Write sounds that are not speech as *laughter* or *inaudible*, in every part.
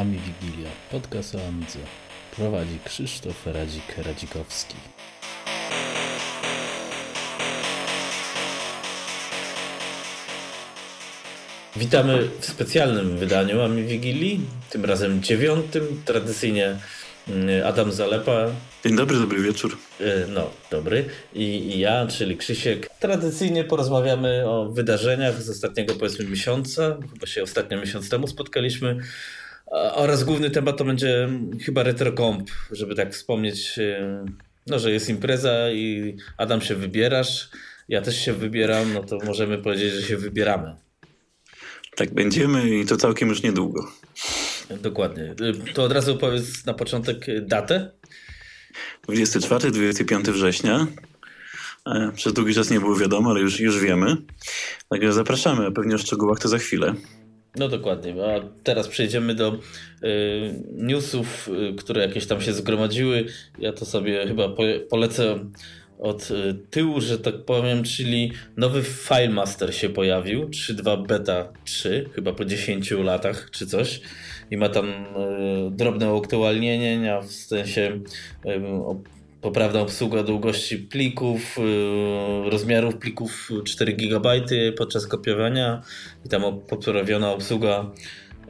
Ami Wigilia, podcast o Amidze. Prowadzi Krzysztof Radzik-Radzikowski. Witamy w specjalnym wydaniu Ami Wigilii, tym razem dziewiątym, tradycyjnie mm, Adam Zalepa. Dzień dobry, dobry wieczór. Y, no, dobry. I, I, ja, czyli Krzysiek. Tradycyjnie porozmawiamy o wydarzeniach z ostatniego, powiedzmy, miesiąca. Chyba się ostatnio miesiąc temu spotkaliśmy. Oraz główny temat to będzie chyba retrocomp, żeby tak wspomnieć, y, no, że jest impreza i Adam się wybierasz, ja też się wybieram, no to możemy powiedzieć, że się wybieramy. Tak będziemy i to całkiem już niedługo. Dokładnie. To od razu powiedz na początek datę. 24-25 września. E, przez długi czas nie było wiadomo, ale już, już wiemy. Także zapraszamy, pewnie o szczegółach to za chwilę. No dokładnie, a teraz przejdziemy do y, newsów, y, które jakieś tam się zgromadziły. Ja to sobie chyba po, polecę od y, tyłu, że tak powiem, czyli nowy FileMaster się pojawił, 3.2 beta 3, chyba po 10 latach czy coś i ma tam drobne aktualnienia w sensie poprawna obsługa długości plików, rozmiarów plików 4 GB podczas kopiowania i tam poprawiona obsługa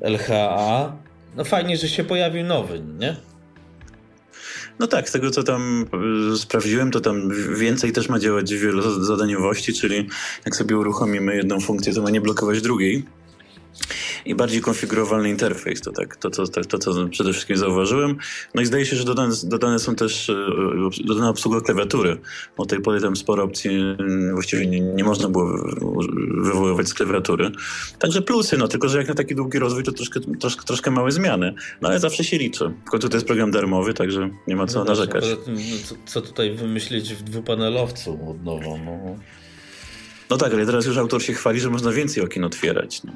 LHA. No fajnie, że się pojawił nowy, nie? No tak, z tego co tam e, sprawdziłem, to tam więcej też ma działać wielozadaniowości, czyli jak sobie uruchomimy jedną funkcję, to ma nie blokować drugiej i bardziej konfigurowalny interfejs. To, tak, to, to, to, to, co przede wszystkim zauważyłem. No i zdaje się, że dodane, dodane są też e, dodana obsługa klawiatury. O tej pory tam sporo opcji mm, właściwie nie, nie można było wywoływać z klawiatury. Także plusy, no tylko, że jak na taki długi rozwój, to troszkę, troszkę, troszkę małe zmiany. No ale zawsze się liczy. W końcu to jest program darmowy, także nie ma co no narzekać. Tym, no, co, co, tutaj wymyślić w dwupanelowcu od nowo? No. No tak, ale teraz już autor się chwali, że można więcej okien otwierać. No.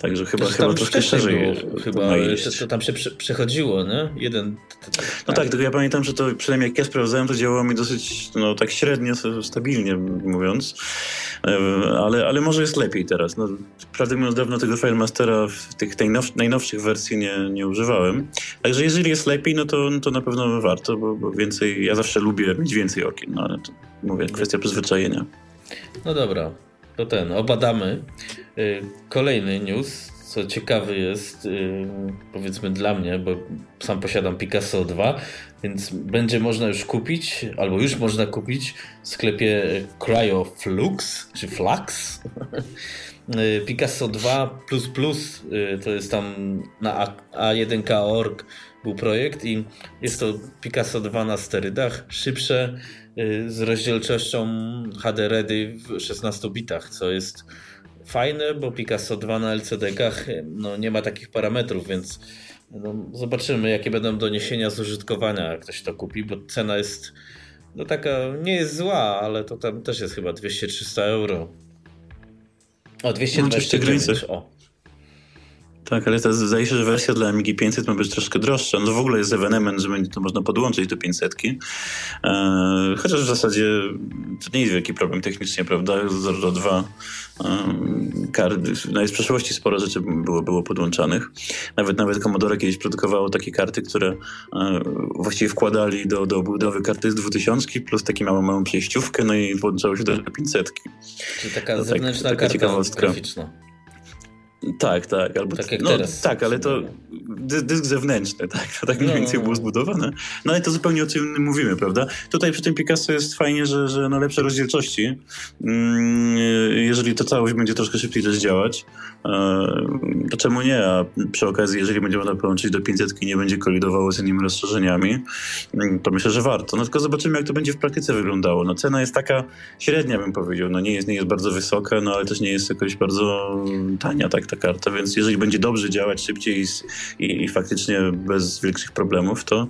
Także chyba, chyba troszkę szerzej było, Chyba to, to, tam się przechodziło, nie? Jeden... No tak, tylko ja pamiętam, że to przynajmniej jak ja sprawdzałem, to działało mi dosyć, no tak średnio, stabilnie mówiąc. E, ale, ale może jest lepiej teraz. No, prawdę mówiąc, dawno tego FileMastera w tych najnowszych wersji nie, nie używałem. Także jeżeli jest lepiej, no to, to na pewno warto, bo, bo więcej, ja zawsze lubię mieć więcej okien, no ale to mówię, kwestia przyzwyczajenia. No dobra, to ten, obadamy. Y, kolejny news, co ciekawy jest, y, powiedzmy dla mnie, bo sam posiadam Picasso 2, więc będzie można już kupić, albo już można kupić w sklepie CryoFlux, czy Flux. *laughs* Y, Picasso 2 to jest tam na A1K.org był projekt i jest to Picasso 2 na sterydach, szybsze, z rozdzielczością HD Ready w 16 bitach, co jest fajne, bo Picasso 2 na LCD-kach no, nie ma takich parametrów, więc no, zobaczymy, jakie będą doniesienia z użytkowania, jak ktoś to kupi, bo cena jest no taka, nie jest zła, ale to tam też jest chyba 200-300 euro. O, 229. No, o, tak, ale to zdaje się, że wersja dla Amigi 500 ma być troszkę droższa. No w ogóle jest ewenement, że będzie to można podłączyć do 500. E, chociaż w zasadzie to nie jest wielki problem technicznie, prawda? 0 do 2 karty. No z przeszłości sporo rzeczy było, było podłączanych. Nawet nawet Commodore kiedyś produkowało takie karty, które e, właściwie wkładali do, do budowy karty z 2000 plus taką małą, małą przejściówkę, no i podłączało się do 500. Czyli taka no, zewnętrzna tak, taka karta graficzna. Tak, tak. Albo, tak jak no, teraz. Tak, ale to dysk zewnętrzny, tak, to tak mniej więcej było no. zbudowane. No ale to zupełnie o czym mówimy, prawda? Tutaj przy tym Picasso jest fajnie, że, że na lepsze rozdzielczości, mm, jeżeli to całość będzie troszkę szybciej też działać, e, to czemu nie? A przy okazji, jeżeli będzie można połączyć do 500 i nie będzie kolidowało z innymi rozszerzeniami, mm, to myślę, że warto. No tylko zobaczymy, jak to będzie w praktyce wyglądało. No cena jest taka średnia, bym powiedział. No nie jest, nie jest bardzo wysoka, no ale też nie jest jakoś bardzo tania, tak ta karta, więc jeżeli będzie dobrze działać szybciej i, i, i faktycznie bez większych problemów, to,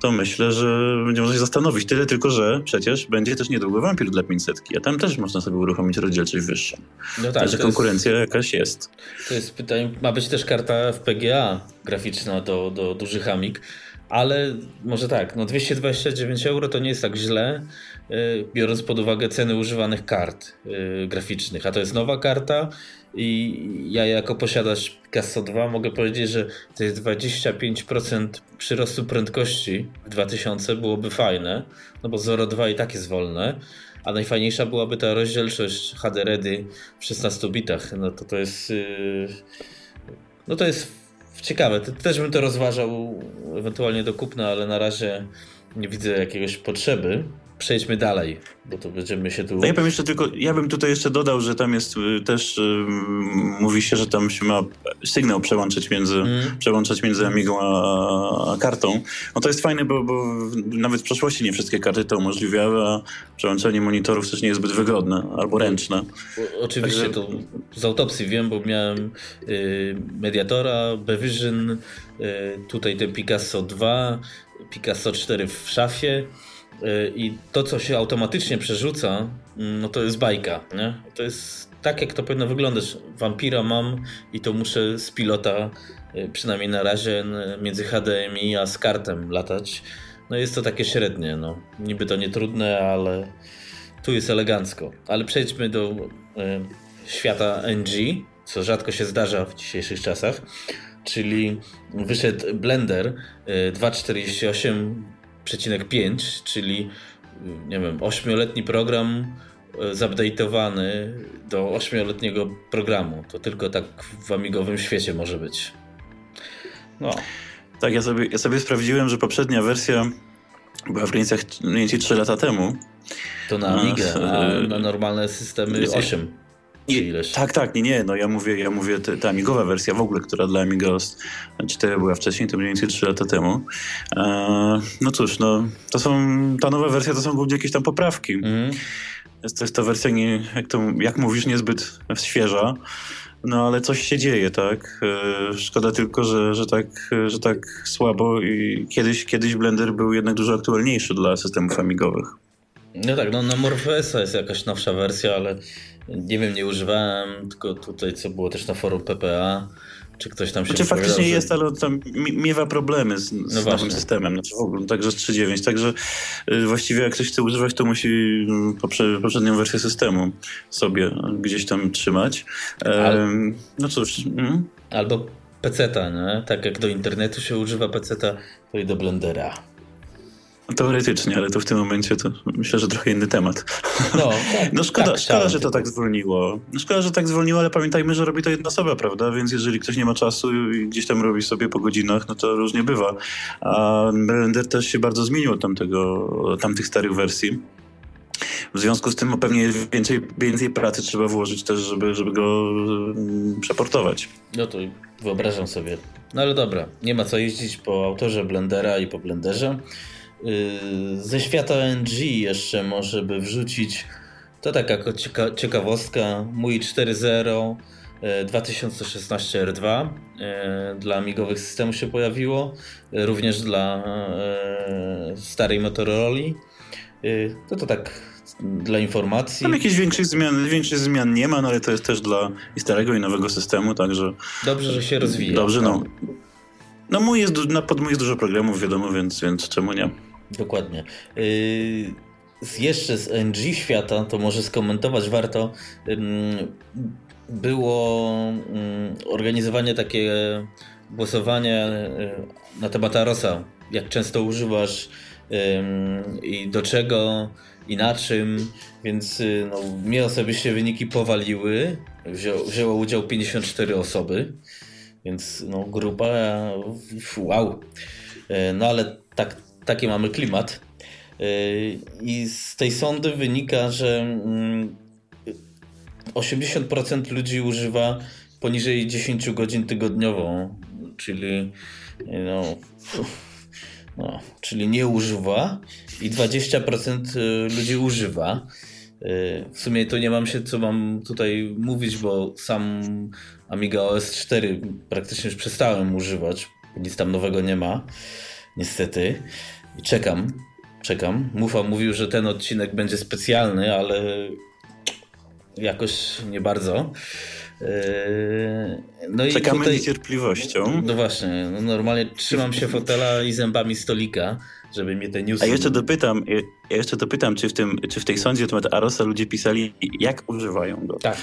to myślę, że będziemy się zastanowić. Tyle tylko, że przecież będzie też niedługo Vampir dla 500, a tam też można sobie uruchomić rozdzielczość wyższą. No tak, Także konkurencja jest, jakaś jest. To jest pytanie, ma być też karta FPGA graficzna do, do dużych Amig. ale może tak, no 229 euro to nie jest tak źle, biorąc pod uwagę ceny używanych kart graficznych, a to jest nowa karta i ja jako posiadacz Picasso 2 mogę powiedzieć, że to jest 25% przyrostu prędkości w 2000 byłoby fajne, no bo 0,2 i tak jest wolne, a najfajniejsza byłaby ta rozdzielczość HD Ready w 16 bitach. No to to jest. Yy, no to jest ciekawe. Też bym to rozważał ewentualnie do kupna, ale na razie nie widzę jakiegoś potrzeby przejdźmy dalej, bo to będziemy się tu... No ja bym jeszcze tylko, ja bym tutaj jeszcze dodał, że tam jest y, też, y, mówi się, że tam się ma sygnał przełączyć między, mm. przełączać między Amigą a, a, kartą. No to jest fajne, bo, bo nawet w przeszłości nie wszystkie karty to umożliwiały, a przełączenie monitorów też nie jest zbyt wygodne albo ręczne. Oczywiście Także... to z autopsji wiem, bo miałem y, Mediatora, Bevision, y, tutaj ten Picasso 2, Picasso 4 w szafie, I to, co się automatycznie przerzuca, mm, no to jest bajka, nie? To jest tak, jak to powinno wyglądać. Wampira mam i to muszę z pilota, y, przynajmniej na razie, między HDMI a SCARTem latać. No jest to takie średnie, no. Niby to nie trudne, ale tu jest elegancko. Ale przejdźmy do y, świata NG, co rzadko się zdarza w dzisiejszych czasach. Czyli wyszedł Blender y, 2.48 5, czyli nie wiem, 8-letni program e, zupdate'owany do 8-letniego programu. To tylko tak w amigowym świecie może być. No. Tak, ja sobie, ja sobie sprawdziłem, że poprzednia wersja była w granicach mniej więcej 3 lata temu. To na Amigę, a na normalne systemy 8. Ileś. Tak, tak, nie, nie, no ja mówię, ja mówię te, ta amigowa wersja w ogóle, która dla Amiga 4 była wcześniej, to mniej więcej 3 lata temu. E, no cóż, no to są, ta nowa wersja to są głównie jakieś tam poprawki. Mm. To jest ta wersja, nie, jak, to, jak mówisz, niezbyt świeża. No ale coś się dzieje, tak? E, szkoda tylko, że, że, tak, że tak słabo i kiedyś, kiedyś Blender był jednak dużo aktualniejszy dla systemów amigowych. No tak, no na Morpheusa jest jakaś nowsza wersja, ale nie wiem, nie używałem, tylko tutaj co było też na forum PPA, czy ktoś tam się Znaczy faktycznie że... jest, ale tam miewa problemy z, z no nowym systemem, znaczy w ogóle, także z 3.9, także y, właściwie jak ktoś chce używać, to musi mm, poprzednią wersję systemu sobie gdzieś tam trzymać. Al... No cóż. Mm. Albo peceta, nie? Tak jak do internetu się używa peceta, to i do Blendera. Teoretycznie, ale to w tym momencie to myślę, że trochę inny temat. No, *laughs* tak, no szkoda, tak, szkoda że to tak zwolniło. No szkoda, że tak zwolniło, ale pamiętajmy, że robi to jedna osoba, prawda? Więc jeżeli ktoś nie ma czasu i gdzieś tam robi sobie po godzinach, no to różnie bywa. A Blender też się bardzo zmienił od tamtego, tamtych starych wersji. W związku z tym pewnie więcej, więcej pracy trzeba włożyć też, żeby, żeby go mm, przeportować. No to wyobrażam sobie. No ale dobra, nie ma co jeździć po autorze Blendera i po Blenderze. Y, ze świata NG jeszcze może by wrzucić, to taka cieka ciekawostka, mój 4.0 2016 R2 dla amigowych systemów się pojawiło, również dla y, starej Motorola. Y, to to tak dla informacji. Tam jakichś większych zmian, większych zmian nie ma, no ale to jest też dla i starego i nowego systemu, także... Dobrze, że się rozwija. Dobrze, no. No mój jest, na pod mój jest dużo programów, wiadomo, więc, więc czemu nie? Dokładnie. Yy, jeszcze z NG świata, to może skomentować warto, było organizowanie takie głosowanie y, na temat Arosa. Jak często używasz i do czego i na czym, więc y, no, mnie osobiście wyniki powaliły. Wzią, wzięło udział 54 osoby, więc no, grupa wow. Y, no ale tak taki mamy klimat. Yy, I z tej sondy wynika, że 80% mm, ludzi używa poniżej 10 godzin tygodniowo, czyli no, no, czyli nie używa i 20% y, ludzi używa. Y, w sumie to nie mam się co mam tutaj mówić, bo sam Amiga OS 4 praktycznie już przestałem używać. Nic tam nowego nie ma, niestety. I czekam, czekam. Mufa mówił, że ten odcinek będzie specjalny, ale jakoś nie bardzo. no i Czekamy tutaj, z niecierpliwością. No właśnie, no normalnie trzymam się fotela i zębami stolika, żeby mnie te newsy... A jeszcze dopytam, ja jeszcze dopytam, czy w, tym, czy w tej sądzie temat Arosa ludzie pisali, jak używają go. Tak.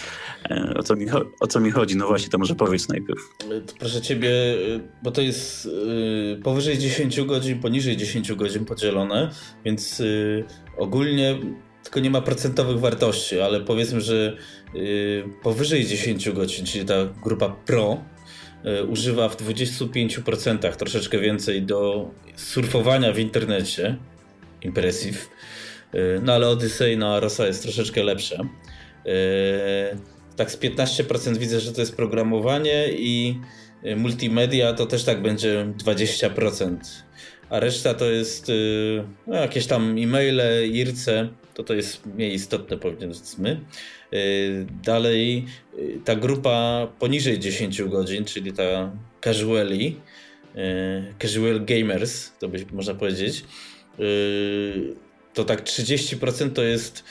E, o co, mi, o co mi chodzi? No właśnie, to może powiedz najpierw. To proszę ciebie, bo to jest powyżej 10 godzin, poniżej 10 godzin podzielone, więc ogólnie tylko nie ma procentowych wartości, ale powiedzmy, że powyżej 10 godzin, czyli ta grupa Pro, używa w 25% troszeczkę więcej do surfowania w internecie. Impressive. Y, no ale Odyssey na Rosa jest troszeczkę lepsze. Tak z 15% widzę, że to jest programowanie i multimedia to też tak będzie 20%. A reszta to jest no, jakieś tam e-maile, IRCE, to to jest mniej istotne powiedzmy. Y, dalej y, ta grupa poniżej 10 godzin, czyli ta casuali, y, casual gamers, to by można powiedzieć, to tak 30% to jest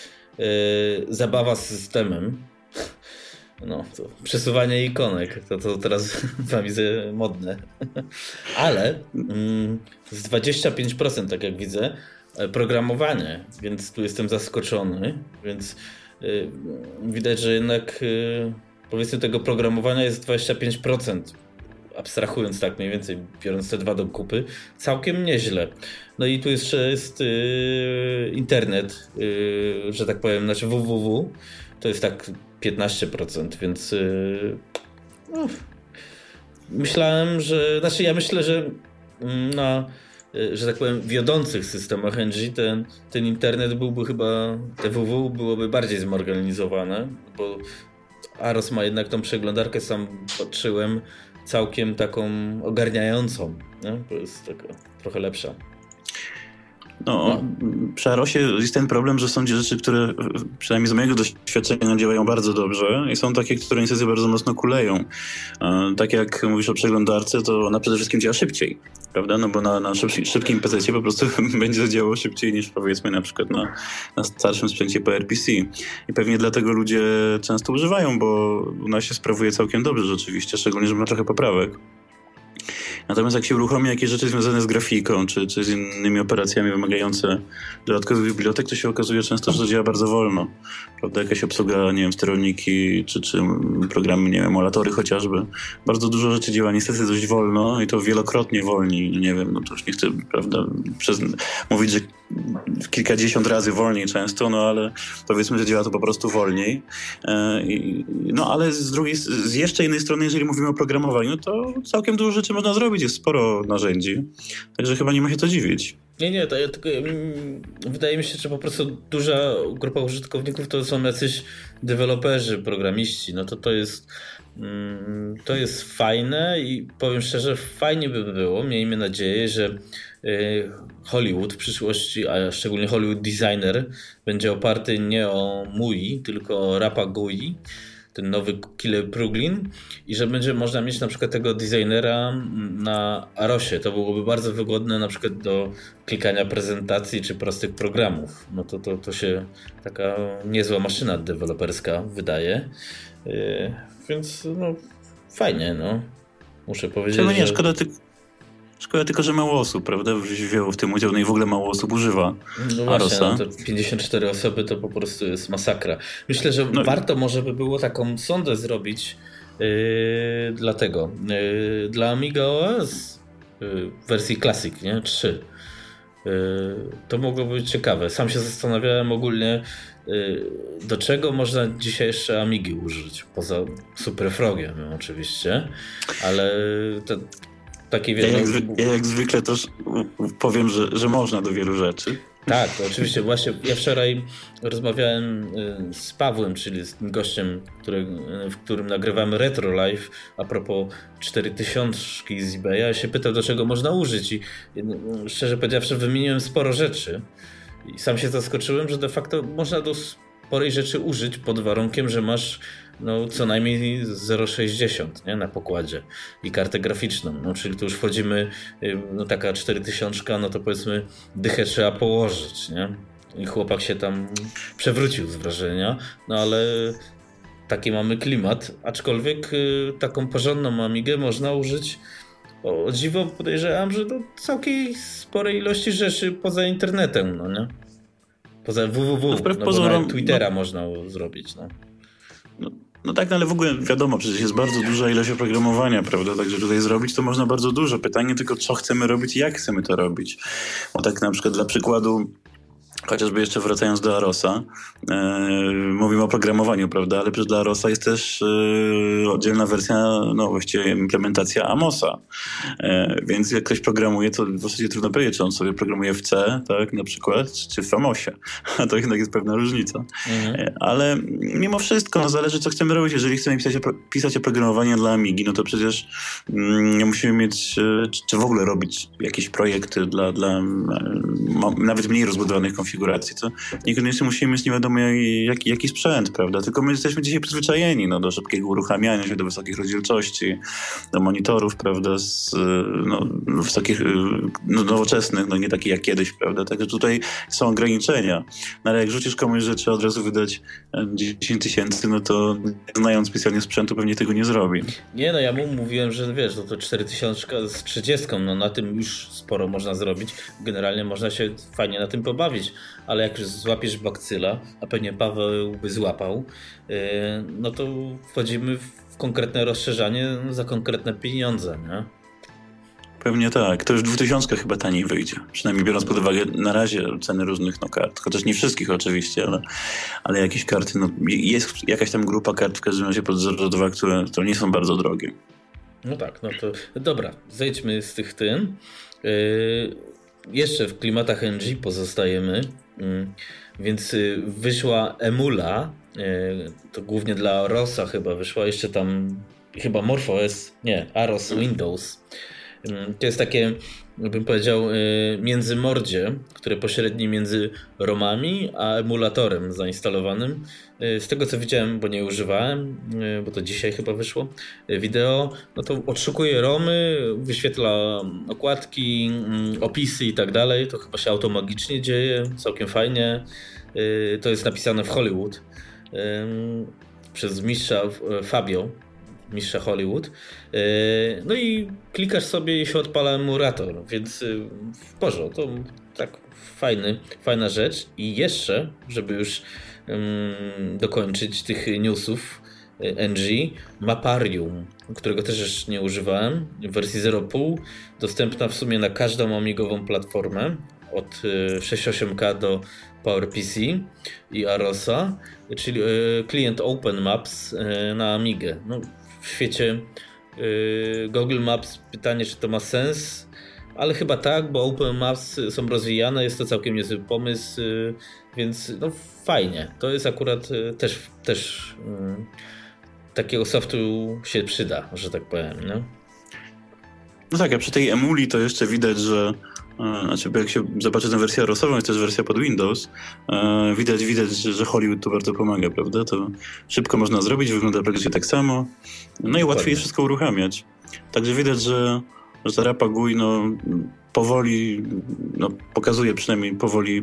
zabawa z systemem. No, to przesuwanie ikonek, to, to teraz *laughs* wam widzę modne. *laughs* Ale mm, z 25%, tak jak widzę, programowanie, więc tu jestem zaskoczony, więc y, widać, że jednak y, powiedzmy tego programowania jest 25%. Abstrahując tak mniej więcej, biorąc te dwa do kupy, całkiem nieźle. No i tu jeszcze jest y, internet, że tak powiem, znaczy www, to jest tak 15%, więc no, myślałem, że, znaczy ja myślę, że mm, na Y, że tak powiem, wiodących systemach NG ten, ten internet byłby chyba, TWW byłoby bardziej zorganizowane, bo Aros ma jednak tą przeglądarkę, sam patrzyłem, całkiem taką ogarniającą, nie? to jest taka trochę lepsza. No, no, przy Arosie jest ten problem, że są rzeczy, które przynajmniej z mojego doświadczenia działają bardzo dobrze i są takie, które niestety bardzo mocno kuleją. Tak jak mówisz o przeglądarce, to ona przede wszystkim działa szybciej, prawda? No bo na, na szybkim PC po prostu *laughs* będzie to działało szybciej niż powiedzmy na przykład na, na starszym sprzęcie PRPC. I pewnie dlatego ludzie często używają, bo ona się sprawuje całkiem dobrze rzeczywiście, szczególnie, że ma trochę poprawek. Natomiast jak się uruchomi jakieś rzeczy związane z grafiką, czy, czy z innymi operacjami wymagające dodatkowych bibliotek, to się okazuje często, że to działa bardzo wolno. Prawda? Jakaś obsługa, nie wiem, sterowniki, czy, czy programy, nie wiem, emulatory chociażby. Bardzo dużo rzeczy działa niestety dość wolno i to wielokrotnie wolniej. Nie wiem, no to już nie chcę, prawda, przez, mówić, że kilkadziesiąt razy wolniej często, no ale powiedzmy, że działa to po prostu wolniej. E, no ale z drugiej, z jeszcze jednej strony, jeżeli mówimy o programowaniu, to całkiem dużo rzeczy można zrobić, jest sporo narzędzi, także chyba nie ma się co dziwić. Nie, nie, to ja tylko, mm, wydaje mi się, że po prostu duża grupa użytkowników to są jacyś deweloperzy, programiści, no to to jest to jest fajne i powiem szczerze, fajnie by było, miejmy nadzieję, że y, Hollywood w przyszłości, a szczególnie Hollywood Designer będzie oparty nie o MUI, tylko o Rapa GUI, ten nowy Killer Pruglin i że będzie można mieć na przykład tego designera na Arosie. To byłoby bardzo wygodne na przykład do klikania prezentacji czy prostych programów. No to, to, to się taka niezła maszyna deweloperska wydaje. Yy, więc no fajnie, no. Muszę powiedzieć, Czemu nie, że... szkoda, ty, Szkoda tylko, że mało osób, prawda, wzięło w tym udział, no i w ogóle mało osób używa No właśnie, no 54 osoby to po prostu jest masakra. Myślę, że no. warto może by było taką sondę zrobić yy, dla tego, yy, dla Amiga OS yy, wersji Classic, nie? 3. Yy, to mogłoby być ciekawe. Sam się zastanawiałem ogólnie, yy, do czego można dzisiaj jeszcze Amigi użyć, poza Super Frogiem oczywiście, ale te, takie ja, jak, ja jak zwykle też powiem, że, że można do wielu rzeczy. Tak, oczywiście. Właśnie ja wczoraj rozmawiałem y, z Pawłem, czyli z tym gościem, który, y, w którym nagrywamy Retro Live a propos 4000 z eBaya. Ja się pytał, do czego można użyć i y, szczerze powiedziawszy wymieniłem sporo rzeczy. I sam się zaskoczyłem, że de facto można do sporej rzeczy użyć pod warunkiem, że masz no, co najmniej 0,60 nie, na pokładzie i kartę graficzną. No, czyli tu już wchodzimy, no taka 4000, no to powiedzmy dychę trzeba położyć, nie? I chłopak się tam przewrócił z wrażenia, no ale taki mamy klimat, aczkolwiek y, taką porządną Amigę można użyć o dziwo podejrzewam, że do całkiem sporej ilości rzeczy poza internetem, no nie? Poza www, no, no Twittera no, można zrobić, no. no. No tak, no ale w ogóle wiadomo, przecież jest bardzo duża ilość oprogramowania, prawda? Także tutaj zrobić to można bardzo dużo. Pytanie tylko, co chcemy robić i jak chcemy to robić. Bo tak na przykład dla przykładu Chociażby jeszcze wracając do Arosa, e, mówimy o programowaniu, prawda, ale przecież dla Arosa jest też e, oddzielna wersja, no właściwie implementacja Amosa. E, więc jak ktoś programuje, to w zasadzie trudno powiedzieć, czy on sobie programuje w C, tak, na przykład, czy w Amosie. *laughs* A to jednak jest pewna różnica. Mhm. Ale mimo wszystko, no zależy co chcemy robić. Jeżeli chcemy pisać, pisać oprogramowanie dla Amigi, no to przecież mm, musimy mieć, czy, czy w ogóle robić jakieś projekty dla, dla nawet mniej rozbudowanych konfiguracji konfiguracji, to niekoniecznie musimy mieć nie wiadomo jaki, jaki sprzęt, prawda? Tylko my jesteśmy dzisiaj przyzwyczajeni no, do szybkiego uruchamiania się, do wysokich rozdzielczości, do monitorów, prawda, z, no, wysokich, no, nowoczesnych, no nie takich jak kiedyś, prawda? Także tutaj są ograniczenia. No, ale jak rzucisz komuś, trzeba od razu wydać 10 e, tysięcy, no to znając specjalnie sprzętu pewnie tego nie zrobi. Nie, no ja mu mówiłem, że wiesz, no to 4000 z 30, no na tym już sporo można zrobić. Generalnie można się fajnie na tym pobawić ale jak już złapiesz bakcyla, a pewnie Paweł by złapał, y, no to wchodzimy w konkretne rozszerzanie za konkretne pieniądze, nie? Pewnie tak. To już 2000 chyba taniej wyjdzie. Przynajmniej biorąc pod uwagę na razie ceny różnych no, kart. Chociaż nie wszystkich oczywiście, ale, ale jakieś karty. No, jest jakaś tam grupa kart w każdym razie pod 02, które, które nie są bardzo drogie. No tak, no to dobra. Zejdźmy z tych tym. Yy, jeszcze w klimatach NG pozostajemy. Mm, więc y, wyszła Emula, y, to głównie dla Rosa chyba wyszła, jeszcze tam chyba MorphOS, nie, Aros Windows. Mm, to jest takie, bym powiedział, y, międzymordzie, które pośredni między ROMami a emulatorem zainstalowanym. Y, z tego co widziałem, bo nie używałem, y, bo to dzisiaj chyba wyszło, wideo, no to odszukuje ROMy, wyświetla okładki, mm, opisy i tak dalej. To chyba się automagicznie dzieje, całkiem fajnie. To jest napisane w Hollywood przez mistrza Fabio, mistrza Hollywood. E, no i klikasz sobie i się odpala emulator, więc e, w porządku, to tak fajny, fajna rzecz. I jeszcze, żeby już dokończyć tych newsów, e, NG, Maparium, którego też jeszcze nie używałem, w wersji 0.5, dostępna w sumie na każdą amigową platformę, od 6.8K do PowerPC i Arosa, czyli klient Open Maps na Amigę. No, w świecie Google Maps. Pytanie, czy to ma sens, ale chyba tak, bo Open Maps są rozwijane, jest to całkiem niezły pomysł, yy, więc no fajnie. To jest akurat yy, też, też yy, takiego softu się przyda, że tak powiem. Nie? No tak, a przy tej emuli to jeszcze widać, że znaczy, jak się zobaczy tę wersję rosową, jest też wersja pod Windows, widać, widać, że Hollywood tu bardzo pomaga, prawda? To szybko można zrobić, wygląda praktycznie tak samo. No i łatwiej jest wszystko uruchamiać. Także widać, że, że ta Rapa GUI no, powoli, no, pokazuje przynajmniej powoli,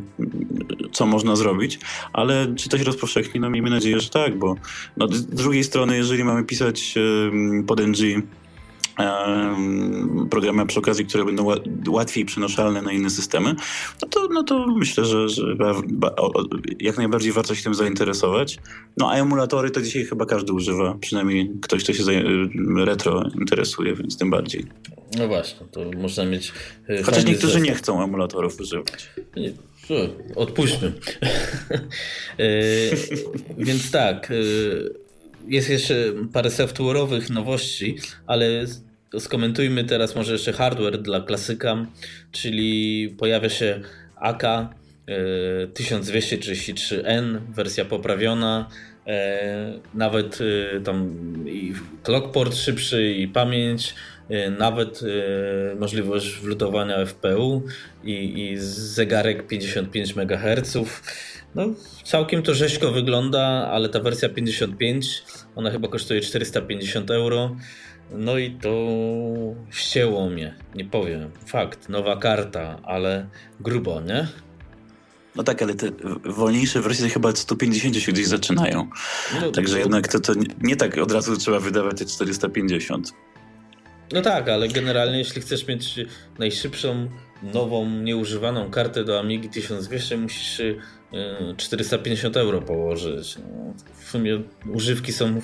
co można zrobić, ale czy to się rozpowszechni? No miejmy nadzieję, że tak, bo no, z drugiej strony, jeżeli mamy pisać pod NG programy przy okazji, które będą łatwiej przenoszalne na inne systemy, no to, no to myślę, że, że jak najbardziej warto się tym zainteresować. No a emulatory to dzisiaj chyba każdy używa, przynajmniej ktoś, kto się retro interesuje, więc tym bardziej. No właśnie, to można mieć. E, Chociaż niektórzy zestaw. nie chcą emulatorów używać. Nie, odpuśćmy. *laughs* e, więc tak. E, jest jeszcze parę software'owych nowości, ale skomentujmy teraz może jeszcze hardware dla klasyka, czyli pojawia się AK 1233N, wersja poprawiona, e, nawet e, tam i clockport szybszy i pamięć, e, nawet możliwość wlutowania FPU i, i zegarek 55 MHz. No, całkiem to rzeźko wygląda, ale ta wersja 55, ona chyba kosztuje 450 euro. No i to ścięło mnie, nie powiem. Fakt, nowa karta, ale grubo, nie? No tak, ale te wolniejsze wersje chyba od 150 się gdzieś zaczynają. No, Także to... jednak to, to nie, nie tak od razu trzeba wydawać te 450. No tak, ale generalnie jeśli chcesz mieć najszybszą, nową, nieużywaną kartę do Amigi 1200, musisz 450 y, euro położyć. No, w sumie używki są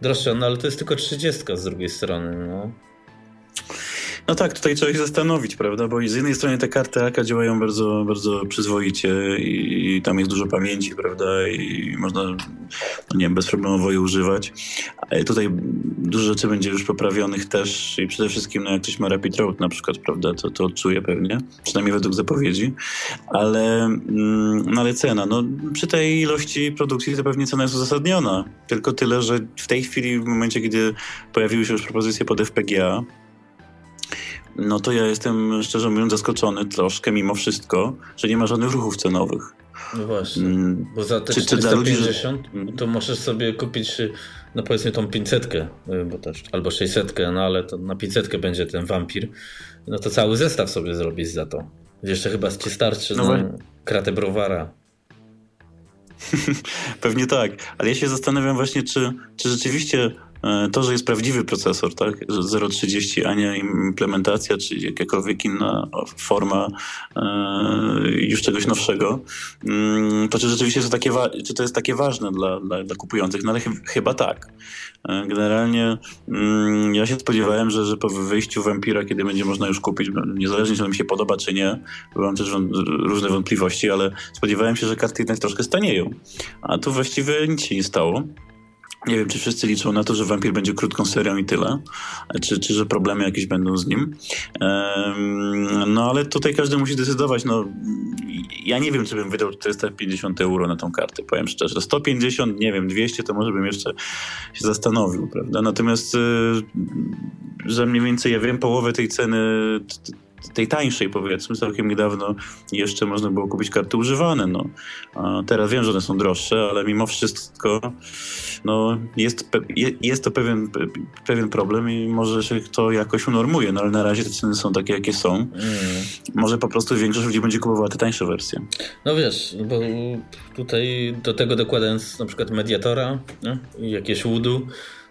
droższe, no ale to jest tylko 30 z drugiej strony. No. No tak, tutaj trzeba się zastanowić, prawda? Bo z jednej strony te karty AK działają bardzo, bardzo przyzwoicie i, i tam jest dużo pamięci, prawda? I można, no nie wiem, bezproblemowo je używać. Ale tutaj dużo rzeczy będzie już poprawionych też i przede wszystkim, no jak ktoś ma Rapid Road na przykład, prawda, to, to odczuje pewnie, przynajmniej według zapowiedzi. Ale, mm, no ale cena, no przy tej ilości produkcji to pewnie cena jest uzasadniona. Tylko tyle, że w tej chwili, w momencie, kiedy pojawiły się już propozycje pod FPGA, no to ja jestem szczerze mówiąc zaskoczony troszkę mimo wszystko, że nie ma żadnych ruchów cenowych. No właśnie, mm, bo za te czy, 450 czy ludzi, to możesz sobie kupić no powiedzmy tą 500, y, bo też, albo 600, no ale to na 500 będzie ten wampir, no to cały zestaw sobie zrobić za to. Jeszcze chyba ci starczy no, no kratę browara. *laughs* Pewnie tak, ale ja się zastanawiam właśnie, czy, czy rzeczywiście to, że jest prawdziwy procesor, tak, 0.30, a nie implementacja, czy jakakolwiek inna forma e, już czegoś nowszego, mm, to czy rzeczywiście to, takie, czy to jest takie ważne dla, dla, dla kupujących? No ale ch chyba tak. E, generalnie mm, ja się spodziewałem, że, że po wyjściu Vampira, kiedy będzie można już kupić, niezależnie czy mi się podoba, czy nie, mam też różne wątpliwości, ale spodziewałem się, że karty jednak troszkę stanieją. A tu właściwie nic się nie stało. Nie wiem, czy wszyscy liczą na to, że Vampir będzie krótką serią i tyle, czy, czy że problemy jakieś będą z nim. No ale tutaj każdy musi decydować. No, ja nie wiem, czy bym wydał 450 euro na tą kartę, powiem szczerze. 150, nie wiem, 200 to może bym jeszcze się zastanowił, prawda? Natomiast, y, że mniej więcej, ja wiem, połowę tej ceny tej tańszej powiedzmy, całkiem niedawno jeszcze można było kupić karty używane. No. A teraz wiem, że one są droższe, ale mimo wszystko no, jest, jest to pewien, pewien problem i może się to jakoś unormuje, no ale na razie te ceny są takie, jakie są. Mm. Może po prostu większość ludzi będzie kupowała te tańsze wersje. No wiesz, bo tutaj do tego dokładając na przykład mediatora nie? jakieś Woodu,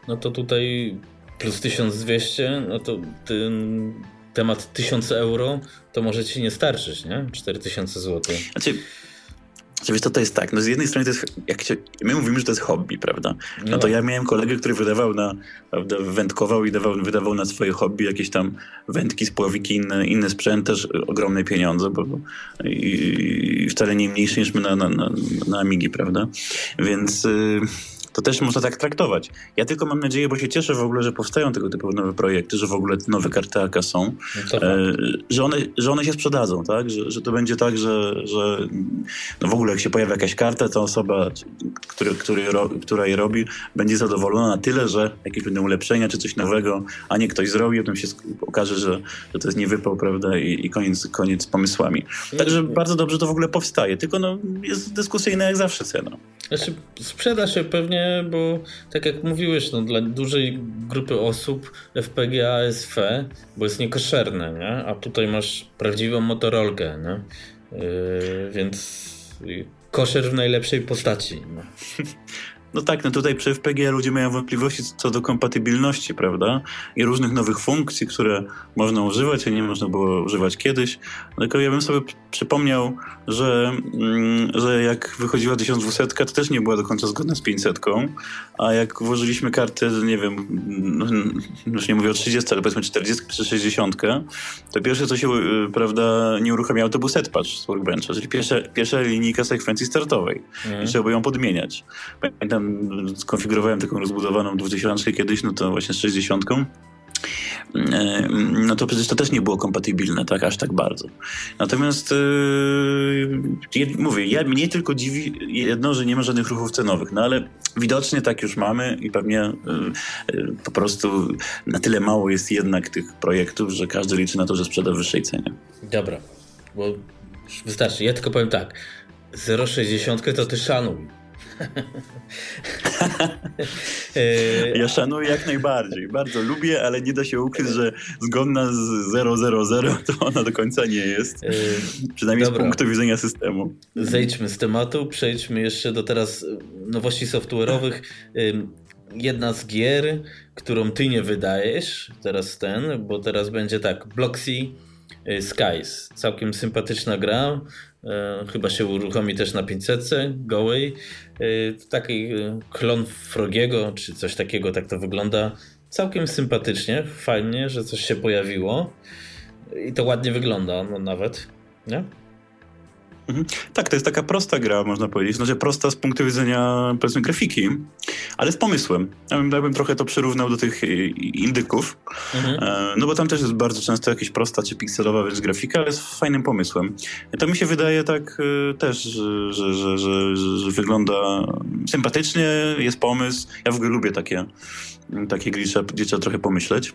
no to tutaj plus 1200, no to ten temat 1000 euro, to może ci nie starczyć, nie? 4000 zł. Znaczy, wiesz, to, to jest tak, no z jednej strony to jest, jak się, my mówimy, że to jest hobby, prawda? No, no to ja miałem kolegę, który wydawał na, prawda, wędkował i dawał, wydawał na swoje hobby jakieś tam wędki, spławiki, inne, inny sprzęt, też ogromne pieniądze, bo, bo i, i wcale nie mniejsze niż my na, na, na, na Amigi, prawda? Więc... Yy, to też można tak traktować. Ja tylko mam nadzieję, bo się cieszę w ogóle, że powstają tego typu nowe projekty, że w ogóle nowe karty AK są, no e, że, one, że one się sprzedadzą, tak? Że, że to będzie tak, że, że no w ogóle jak się pojawia jakaś karta, to osoba, który, który, która je robi, będzie zadowolona na tyle, że jakieś będą ulepszenia czy coś nowego, a nie ktoś zrobi, potem się okaże, że, że to jest niewypał, prawda? I, i koniec, koniec z pomysłami. Także bardzo dobrze to w ogóle powstaje, tylko no, jest dyskusyjna jak zawsze cena. Znaczy, sprzeda się pewnie, bo tak jak mówiłeś, no, dla dużej grupy osób FPGA jest fe, bo jest niekoszerne, nie? a tutaj masz prawdziwą motorolkę? Yy, więc koszer w najlepszej postaci. No. *laughs* No tak, no tutaj przy FPG ludzie mają wątpliwości co do kompatybilności, prawda? I różnych nowych funkcji, które można używać, a nie można było używać kiedyś. Tylko ja bym sobie przypomniał, że, mm, że jak wychodziła 1200, to też nie była do końca zgodna z 500, a jak włożyliśmy kartę, nie wiem, no, już nie mówię o 30, ale powiedzmy 40 czy 60, to pierwsze co się, y, prawda, nie uruchamiało, to był set patch z Workbencha, czyli pierwsza, pierwsza linijka sekwencji startowej. Mhm. I trzeba było ją podmieniać. Pamiętam, skonfigurowałem taką rozbudowaną 2000 kiedyś, no to właśnie z 60 E, no to przecież to też nie było kompatybilne tak aż tak bardzo. Natomiast yy, mówię, ja, mnie tylko dziwi jedno, że nie ma żadnych ruchów cenowych, no ale widocznie tak już mamy i pewnie yy, po prostu na tyle mało jest jednak tych projektów, że każdy liczy na to, że sprzeda w wyższej cenie. Dobra, bo wystarczy. Ja tylko powiem tak, 0,60 to ty szanuj. Ja szanuję jak najbardziej. Bardzo lubię, ale nie da się ukryć, że zgodna z 000 to ona do końca nie jest. Przynajmniej Dobra. z punktu widzenia systemu. Zejdźmy z tematu, przejdźmy jeszcze do teraz nowości software'owych. Jedna z gier, którą ty nie wydajesz, teraz ten, bo teraz będzie tak, Bloxy y, Skies. Całkiem sympatyczna gra. E, chyba się uruchomi też na 500 gołej. Taki klon Frogiego, czy coś takiego, tak to wygląda. Całkiem sympatycznie, fajnie, że coś się pojawiło. I to ładnie wygląda no, nawet. Nie? Mhm. Tak, to jest taka prosta gra, można powiedzieć. Znaczy prosta z punktu widzenia, powiedzmy, grafiki, ale z pomysłem. Ja bym, ja bym trochę to przyrównał do tych y, indyków, mhm. E, no bo tam też jest bardzo często jakaś prosta czy pikselowa wręcz grafika, ale z fajnym pomysłem. I to mi się wydaje tak y, też, że, że, że, że, wygląda sympatycznie, jest pomysł. Ja w ogóle lubię takie, takie gry, gdzie trzeba trochę pomyśleć.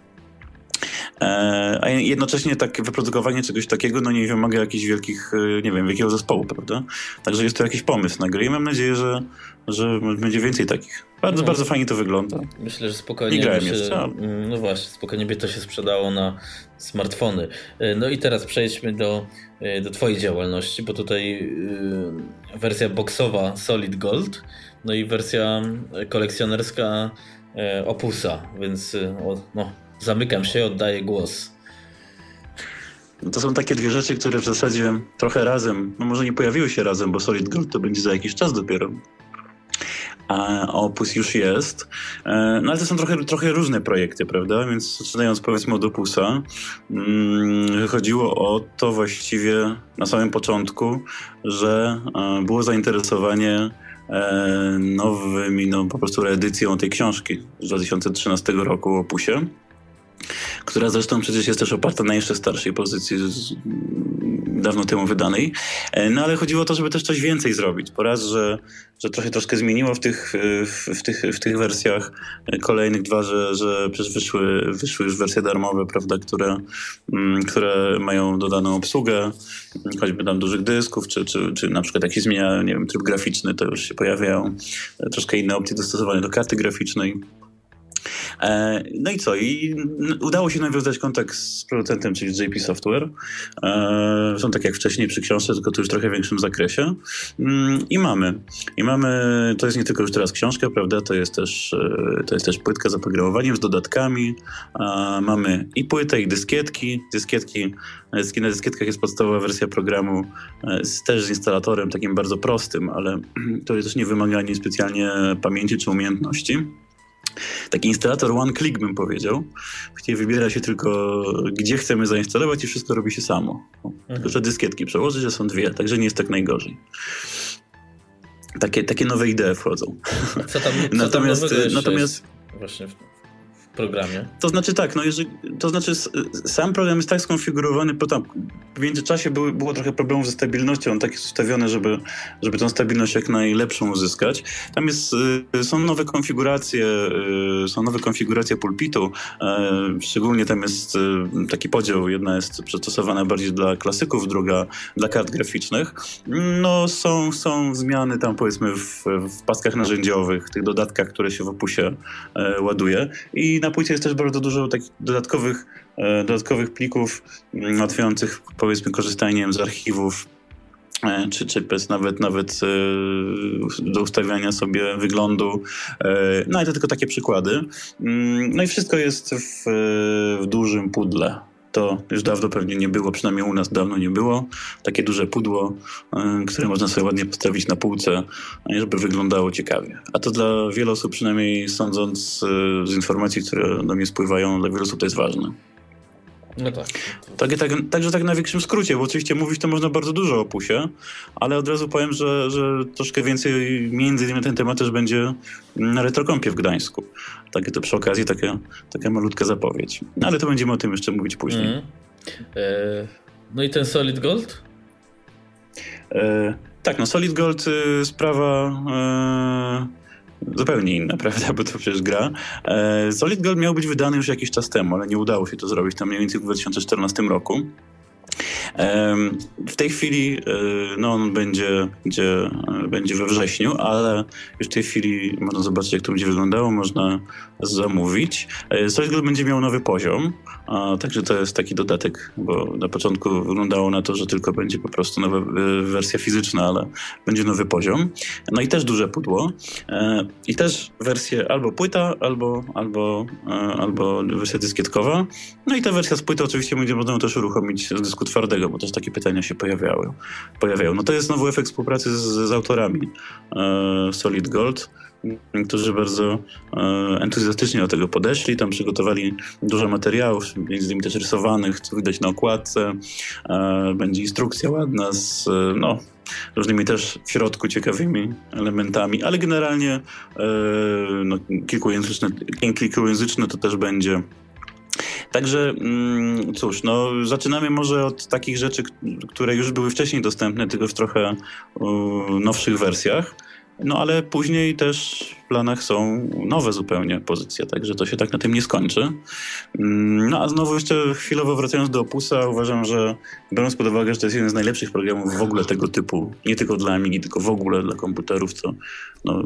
E, a jednocześnie tak wyprodukowanie czegoś takiego no nie wymaga jakichś wielkich, e, nie wiem, wielkiego zespołu, prawda? Także jest to jakiś pomysł na grę i mam nadzieję, że, że będzie więcej takich. Bardzo, no, bardzo fajnie to wygląda. Myślę, że spokojnie. grałem się, jeszcze. No właśnie, spokojnie by to się sprzedało na smartfony. E, no i teraz przejdźmy do, do Twojej działalności, bo tutaj wersja boxowa Solid Gold, no i wersja kolekcjonerska Opusa, więc no, Zamykam się, oddaję głos. No to są takie dwie rzeczy, które w zasadzie trochę razem, no może nie pojawiły się razem, bo Solid Gold to będzie za jakiś czas dopiero. A Opus już jest. E, no ale to są trochę, trochę różne projekty, prawda? Więc zaczynając powiedzmy od Opusa, mm, chodziło o to właściwie na samym początku, że e, było zainteresowanie e, nowymi, no po prostu reedycją tej książki z 2013 roku o Opusie która zresztą przecież jest też oparta na jeszcze starszej pozycji z, dawno temu wydanej. E, no ale chodziło o to, żeby też coś więcej zrobić. Po raz, że, że trochę troszkę zmieniło w tych, w, w tych, w tych wersjach kolejnych dwa, że, że przecież wyszły, wyszły już wersje darmowe, prawda, które, mm, które mają dodaną obsługę, choćby tam dużych dysków, czy, czy, czy na przykład jakiś zmienia, nie wiem, tryb graficzny, to już się pojawiają troszkę inne opcje dostosowane do karty graficznej. E, no i co? I udało się nawiązać kontakt z producentem, czyli JP Software. E, są tak jak wcześniej przy książce, tylko tu już w trochę większym zakresie. Mm, I mamy. I mamy, to jest nie tylko już teraz książka, prawda? To jest też, e, to jest też płytka z oprogramowaniem, z dodatkami. Mamy i płytę, i dyskietki. Dyskietki, na dyskietkach jest podstawowa wersja programu, z, też z instalatorem takim bardzo prostym, ale *clears throat* to jest też nie wymaga nic specjalnie pamięci czy umiejętności. Taki instalator one click bym powiedział, gdzie wybiera się tylko gdzie chcemy zainstalować i wszystko robi się samo. Mhm. Tylko, że dyskietki przełożyć, że są dwie, także nie jest tak najgorzej. Takie, takie nowe idee wchodzą. Co tam, co natomiast, tam natomiast właśnie w, programie? To znaczy tak, no jeżeli, to znaczy sam program jest tak skonfigurowany, bo tam w międzyczasie były, było trochę problemów ze stabilnością, on tak jest ustawiony, żeby, żeby tą stabilność jak najlepszą uzyskać. Tam jest, y, są nowe konfiguracje, y, są nowe konfiguracje pulpitu, y, szczególnie tam jest taki podział, jedna jest przystosowana bardziej dla klasyków, druga dla kart graficznych. No są, są zmiany tam powiedzmy w, w paskach narzędziowych, tych dodatkach, które się w opusie ładuje i na na płycie jest też bardzo dużo takich dodatkowych, e, dodatkowych plików mm, ułatwiających powiedzmy korzystanie z archiwów e, czy, czy nawet, nawet e, do ustawiania sobie wyglądu. No i to tylko takie przykłady. Mm, no i wszystko jest w, w dużym pudle to już dawno pewnie nie było, przynajmniej u nas dawno nie było. Takie duże pudło, e, które można sobie ładnie postawić na półce, żeby wyglądało ciekawie. A to dla wielu osób, przynajmniej sądząc e, z informacji, które do mnie spływają, dla wielu osób to jest ważne. No tak. tak, tak także tak na większym skrócie, bo oczywiście mówić to można bardzo dużo o opusie, ale od razu powiem, że, że troszkę więcej między innymi ten temat też będzie na Retrokąpie w Gdańsku. Takie to przy okazji taka, taka malutka zapowiedź. No, ale to będziemy o tym jeszcze mówić później. Mm. No i ten Solid Gold? E, tak, no Solid Gold y, sprawa... E, zupełnie inna, *laughs* prawda, bo to przecież gra. E, Solid Gold miał być wydany już jakiś czas temu, ale nie udało się to zrobić tam mniej więcej w 2014 roku. W tej chwili no, on będzie, będzie, będzie we wrześniu, ale już w tej chwili można zobaczyć, jak to będzie wyglądało, można zamówić. Soilgirl będzie miał nowy poziom, także to jest taki dodatek, bo na początku wyglądało na to, że tylko będzie po prostu nowa wersja fizyczna, ale będzie nowy poziom. No i też duże pudło. I też wersje albo płyta, albo, albo, albo wersja dyskietkowa. No i ta wersja z płyty oczywiście będzie można też uruchomić z dysku twardego, bo też takie pytania się pojawiały, pojawiają. No to jest znowu efekt współpracy z, z autorami e, Solid Gold, którzy bardzo e, entuzjastycznie do tego podeszli. Tam przygotowali dużo materiałów, między innymi też rysowanych, co widać na okładce. E, będzie instrukcja ładna z no, różnymi też w środku ciekawymi elementami, ale generalnie e, no, kilkujęzyczne, kilkujęzyczne to też będzie Także mm, cóż, no, zaczynamy może od takich rzeczy, które już były wcześniej dostępne, tylko w trochę nowszych wersjach. No ale później też planach są nowe zupełnie pozycje, także to się tak na tym nie skończy. Mm, no a znowu jeszcze chwilowo wracając do Opusa, uważam, że biorąc pod uwagę, że to jest jeden z najlepszych programów w ogóle tego typu, nie tylko dla Amigi, tylko w ogóle dla komputerów, co no,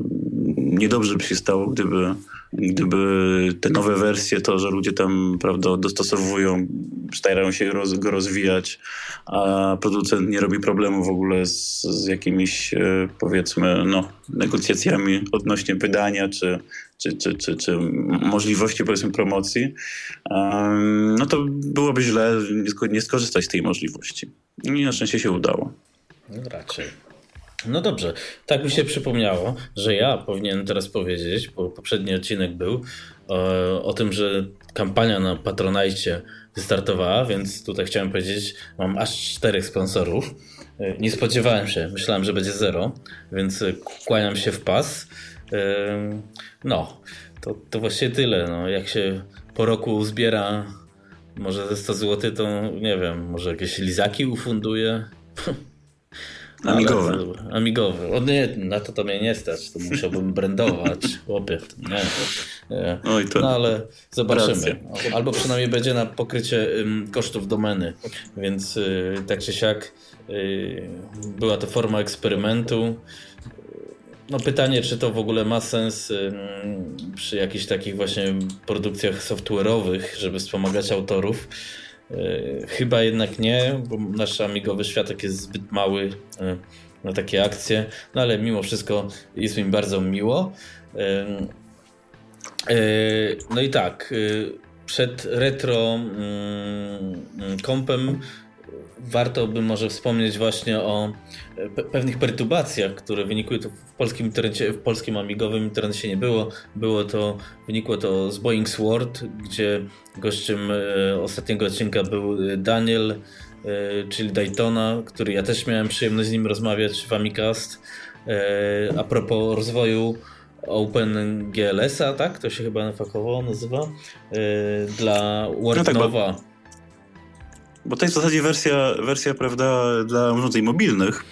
niedobrze by się stało, gdyby, gdyby te nowe wersje, to, że ludzie tam prawda, dostosowują, starają się roz, go rozwijać, a producent nie robi problemu w ogóle z, z jakimiś e, powiedzmy no, negocjacjami odnośnie wydania czy, czy, czy, czy, czy możliwości powiedzmy promocji, no to byłoby źle nie skorzystać z tej możliwości. I na szczęście się udało. No raczej. No dobrze, tak mi się przypomniało, że ja powinienem teraz powiedzieć, bo poprzedni odcinek był o, o tym, że kampania na Patronajcie wystartowała, więc tutaj chciałem powiedzieć, mam aż czterech sponsorów. Nie spodziewałem się, myślałem, że będzie zero, więc kłaniam się w pas. No, to, to właściwie tyle. No, jak się po roku zbiera może ze 100 zł, to nie wiem, może jakieś lizaki ufunduje. *laughs* Amigowe. Ale, amigowe. O nie, na to to mnie nie stać. To musiałbym *laughs* brandować. Chłopie. Nie. nie. Oj, to no ale zobaczymy. Racja. Albo przynajmniej będzie na pokrycie kosztów domeny. Więc y, tak czy siak y, była to forma eksperymentu. No pytanie, czy to w ogóle ma sens y, przy jakichś takich właśnie produkcjach software'owych, żeby wspomagać autorów. E, chyba jednak nie, bo nasz amigowy światek jest zbyt mały e, na takie akcje, no ale mimo wszystko jest mi bardzo miło. E, no i tak, przed retro kompem warto by może wspomnieć właśnie o pe pewnych perturbacjach, które wynikły to w polskim internecie, w polskim amigowym internecie nie było. Było to, wynikło to z Boeing Sword, gdzie gościem e, ostatniego odcinka był Daniel, e, czyli Daytona, który ja też miałem przyjemność z nim rozmawiać w Amicast. E, a propos rozwoju OpenGLS-a, tak? To się chyba fachowo nazywa. E, dla WordNowa. No tak, bo to jest w zasadzie wersja, wersja prawda, dla urządzeń mobilnych.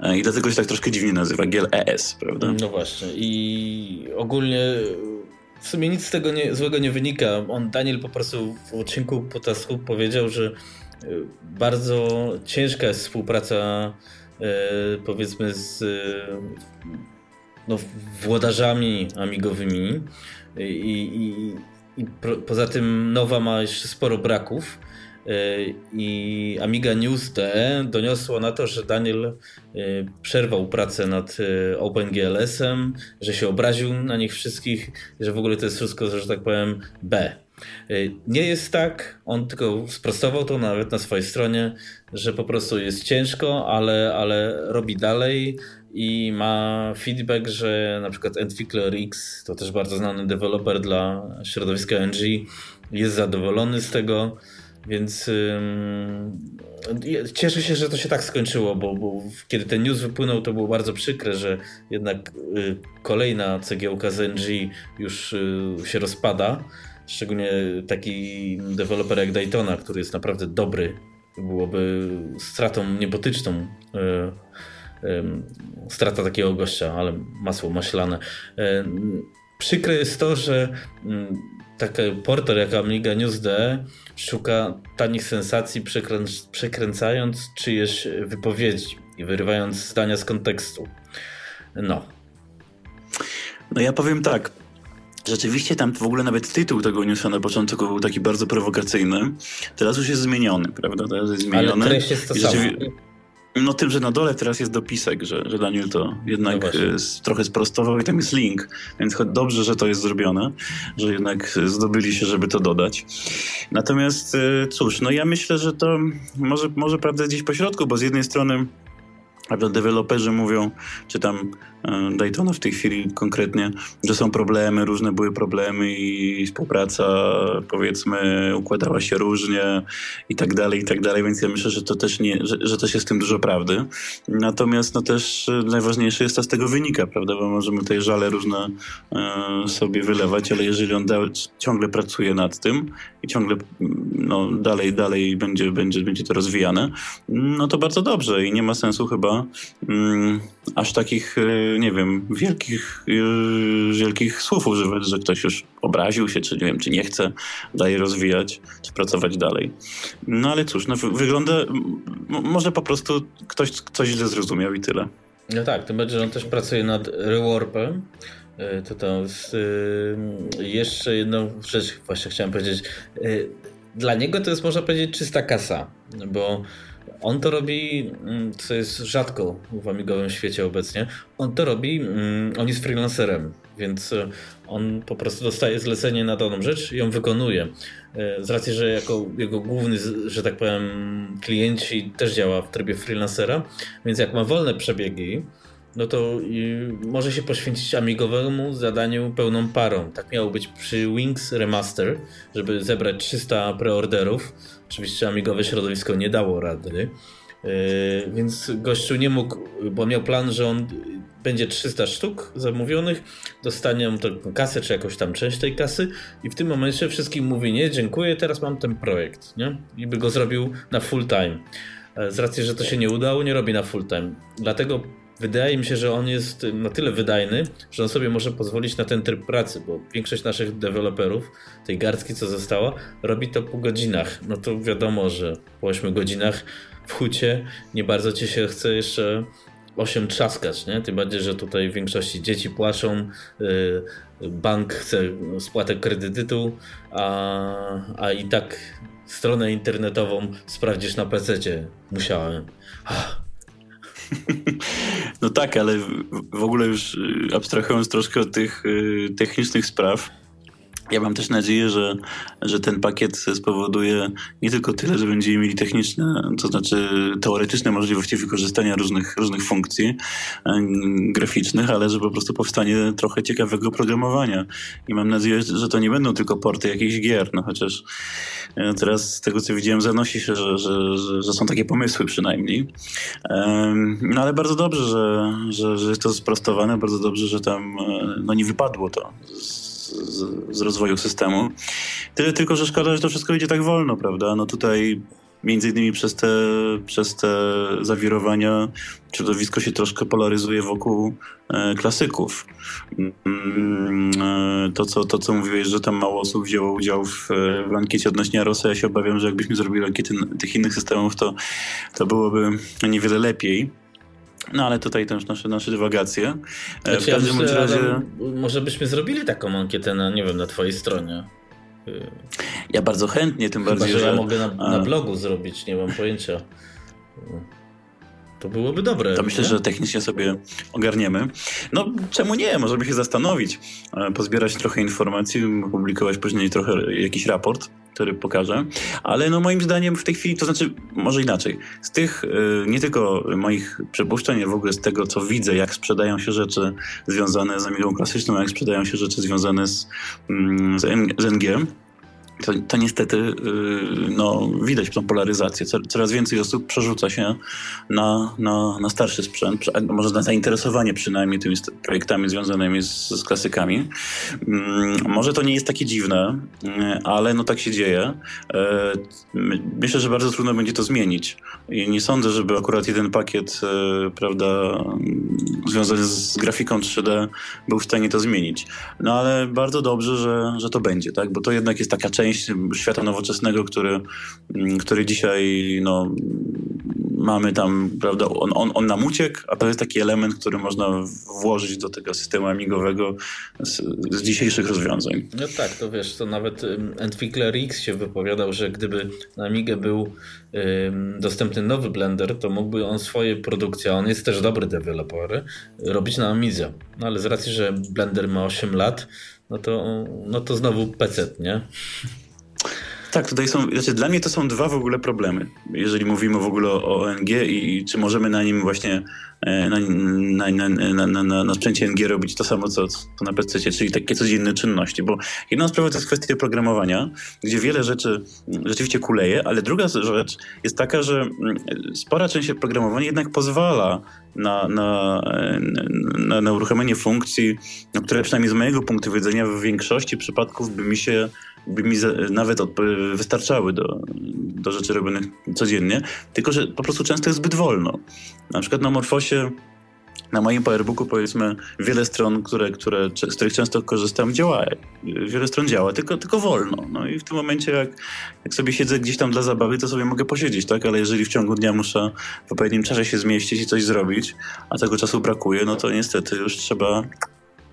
E, I dlatego się tak troszkę dziwnie nazywa, GL ES, prawda? No właśnie. I ogólnie w sumie nic z tego nie, złego nie wynika. On, Daniel po prostu w odcinku Potasku powiedział, że e, bardzo ciężka jest współpraca e, powiedzmy z no, włodarzami amigowymi i, i, i poza tym Nowa ma jeszcze sporo braków i Amiga News.de doniosło na to, że Daniel y, przerwał pracę nad y, OpenGLS-em, że się obraził na nich wszystkich, że w ogóle to jest wszystko, że tak powiem, B. Nie jest tak, on tylko sprostował to nawet na swojej stronie, że po prostu jest ciężko, ale, ale robi dalej i ma feedback, że na przykład Entwickler X, to też bardzo znany deweloper dla środowiska NG, jest zadowolony z tego. Więc yy, cieszę się, że to się tak skończyło, bo, bo, kiedy ten news wypłynął, to było bardzo przykre, że jednak y, kolejna cegiełka z NG już y, się rozpada. Szczególnie taki deweloper jak Daytona, który jest naprawdę dobry, byłoby stratą niebotyczną. Y, strata takiego gościa, ale masło maślane. Przykre jest to, że taki portal jak Amiga News.de szuka tanich sensacji przekrę przekręcając czyjeś wypowiedzi i wyrywając zdania z kontekstu. No. No ja powiem tak. Rzeczywiście tam w ogóle nawet tytuł tego newsa na początku był taki bardzo prowokacyjny. Teraz już jest zmieniony, prawda? Teraz jest zmieniony. Ale treść jest to samo. No tym, że na dole teraz jest dopisek, że, że Daniel to jednak no trochę sprostował i tam jest link, więc dobrze, że to jest zrobione, że jednak zdobyli się, żeby to dodać. Natomiast y, cóż, no ja myślę, że to może, może prawda gdzieś po środku, bo z jednej strony deweloperzy mówią, czy tam e, Daytona w tej chwili konkretnie, że są problemy, różne były problemy i współpraca powiedzmy układała się różnie i tak dalej, i tak dalej, więc ja myślę, że to też nie, że, że też jest w tym dużo prawdy. Natomiast no też e, najważniejsze jest, co z tego wynika, prawda, bo możemy tutaj żale różne e, sobie wylewać, ale jeżeli on da, ciągle pracuje nad tym i ciągle no, dalej, dalej będzie, będzie, będzie to rozwijane, no to bardzo dobrze i nie ma sensu chyba mm, aż takich, e, nie wiem, wielkich, e, wielkich słów używać, że ktoś już obraził się, czy nie wiem, czy nie chce dalej rozwijać, czy pracować dalej. No ale cóż, no, wygląda, może po prostu ktoś coś źle zrozumiał i tyle. No tak, tym bardziej, że on też pracuje nad rewarpem, e, to tam z, jeszcze jedną rzecz właśnie chciałem powiedzieć. Dla niego to jest można powiedzieć czysta kasa, bo on to robi, mm, co jest rzadko w amigowym świecie obecnie, on to robi, mm, on jest freelancerem, więc e, on po prostu dostaje zlecenie na daną rzecz i ją wykonuje. E, z racji, że jako jego główny, że tak powiem, klienci też działa w trybie freelancera, więc jak ma wolne przebiegi, no to może się poświęcić amigowemu zadaniu pełną parą. Tak miało być przy Wings Remaster, żeby zebrać 300 preorderów. Oczywiście amigowe środowisko nie dało rady. Yy, więc gościu nie mógł, bo miał plan, że on będzie 300 sztuk zamówionych, dostanie tę kasę, czy jakąś tam część tej kasy i w tym momencie wszystkim mówi nie, dziękuję, teraz mam ten projekt, nie? I by go zrobił na full time. Z racji, że to się nie udało, nie robi na full time. Dlatego wydaje mi się, że on jest na tyle wydajny, że on sobie może pozwolić na ten tryb pracy, bo większość naszych deweloperów, tej garstki co została, robi to po godzinach. No to wiadomo, że po 8 godzinach w hucie nie bardzo ci się chce jeszcze 8 trzaskać, nie? Tym bardziej, że tutaj w większości dzieci płaczą, yy, bank chce spłatę kredytu, a, a i tak stronę internetową sprawdzisz na PC. Musiałem. *laughs* No tak, ale w ogóle już y, abstrahując troszkę od tych y, technicznych spraw, ja mam też nadzieję, że, że ten pakiet spowoduje nie tylko tyle, że będziemy mieli techniczne, to znaczy teoretyczne możliwości wykorzystania różnych, różnych funkcji graficznych, ale że po prostu powstanie trochę ciekawego programowania. I mam nadzieję, że to nie będą tylko porty jakichś gier, no chociaż e, teraz z tego co widziałem zanosi się, że, że, że, że są takie pomysły przynajmniej. No ale bardzo dobrze, że, że, że jest to sprostowane, bardzo dobrze, że tam e, no, nie wypadło to z, z, rozwoju systemu. Tyle tylko, że szkoda, że to wszystko idzie tak wolno, prawda? No tutaj między innymi przez te, przez te zawirowania środowisko się troszkę polaryzuje wokół e, klasyków. Mm, e, to, co, to, co mówiłeś, że tam mało osób wzięło udział w, w ankiecie odnośnie Arosa, ja się obawiam, że jakbyśmy zrobili ankiety tych innych systemów, to, to byłoby niewiele lepiej. No ale tutaj też nasze, nasze dywagacje. E, znaczy, w każdym ja myślę, razie... Może byśmy zrobili taką ankietę na, nie wiem, na twojej stronie. Ja bardzo chętnie, tym Chyba, bardziej, że... ja mogę na, na blogu zrobić, nie mam pojęcia. To byłoby dobre. To myślę, nie? że technicznie sobie ogarniemy. No, czemu nie? Możemy się zastanowić, e, pozbierać trochę informacji, opublikować później trochę jakiś raport, który pokażę. Ale no moim zdaniem w tej chwili, to znaczy, może inaczej. Z tych, e, nie tylko moich przypuszczeń, w ogóle z tego, co widzę, jak sprzedają się rzeczy związane z Amigą klasyczną, jak sprzedają się rzeczy związane z, mm, z NG, to, to niestety y, no, widać tą polaryzację. Coraz więcej osób przerzuca się na, na, na starszy sprzęt, może na zainteresowanie przynajmniej tymi projektami związanymi z, z klasykami. Mm, może to nie jest takie dziwne, y, ale no tak się dzieje. Y, myślę, że bardzo trudno będzie to zmienić. I nie sądzę, żeby akurat jeden pakiet prawda, związany z grafiką 3D był w stanie to zmienić. No ale bardzo dobrze, że, że to będzie, tak? bo to jednak jest taka część część świata nowoczesnego, który, mm, który dzisiaj no, mamy tam, prawda, on, on, on nam uciekł, a to jest taki element, który można włożyć do tego systemu amigowego z, z dzisiejszych rozwiązań. No tak, to wiesz, to nawet Entwickler X się wypowiadał, że gdyby na Amigę był dostępny nowy Blender, to mógłby on swoje produkcje, a on jest też dobry deweloper, robić na Amidze. No ale z racji, że Blender ma 8 lat, no to, no to znowu PC, nie? Tak, tutaj są, znaczy dla mnie to są dwa w ogóle problemy, jeżeli mówimy w ogóle o ONG i czy możemy na nim właśnie, e, na, na, na, na, na, sprzęcie NG robić to samo, co, co na PC, czyli takie codzienne czynności, bo jedna sprawa to jest kwestia programowania, gdzie wiele rzeczy rzeczywiście kuleje, ale druga rzecz jest taka, że mm, spora część programowania jednak pozwala na, na, na, na uruchomienie funkcji, no, które przynajmniej z mojego punktu widzenia w większości przypadków by mi się by mi nawet wystarczały do, do rzeczy robionych codziennie, tylko że po prostu często jest zbyt wolno. Na przykład na Morfosie na moim Powerbooku powiedzmy wiele stron, które, które, z których często korzystam, działa. Wiele stron działa, tylko, tylko wolno. No i w tym momencie, jak, jak sobie siedzę gdzieś tam dla zabawy, to sobie mogę posiedzieć, tak? Ale jeżeli w ciągu dnia muszę w odpowiednim czasie się zmieścić i coś zrobić, a tego czasu brakuje, no to niestety już trzeba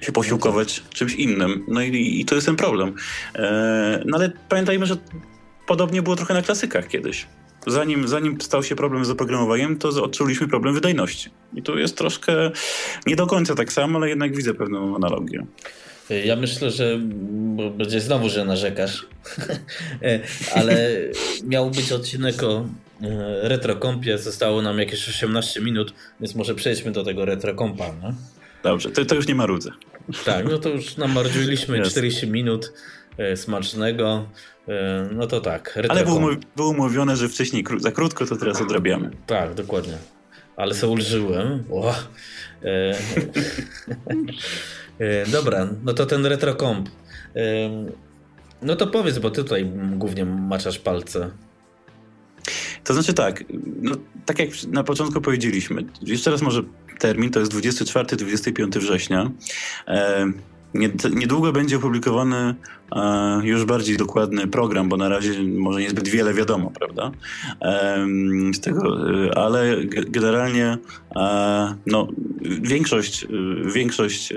się posiłkować czymś innym. No i, i to jest ten problem. E, no ale pamiętajmy, że podobnie było trochę na klasykach kiedyś. Zanim, zanim stał się problem z oprogramowaniem, to odczuliśmy problem wydajności. I tu jest troszkę nie do końca tak samo, ale jednak widzę pewną analogię. Ja myślę, że będzie znowu, że narzekasz, *laughs* ale miał być odcinek o e, retrokompie, zostało nam jakieś 18 minut, więc może przejdźmy do tego retrokompa. No? Dobrze, to, to już nie marudzę. Tak, no to już namarzyliśmy 40 minut e, smacznego. E, no to tak. Ale było, było umówione, że wcześniej za krótko, to teraz odrabiamy. Tak, dokładnie. Ale sobie ulżyłem. E, *laughs* e, dobra, no to ten retrocomp. E, no to powiedz, bo ty tutaj głównie maczasz palce. To znaczy tak, no, tak jak na początku powiedzieliśmy, jeszcze raz może termin, to jest 24-25 września. E, niedługo będzie opublikowany e, już bardziej dokładny program, bo na razie może niezbyt wiele wiadomo, prawda? E, z tego, ale generalnie no, większość, większość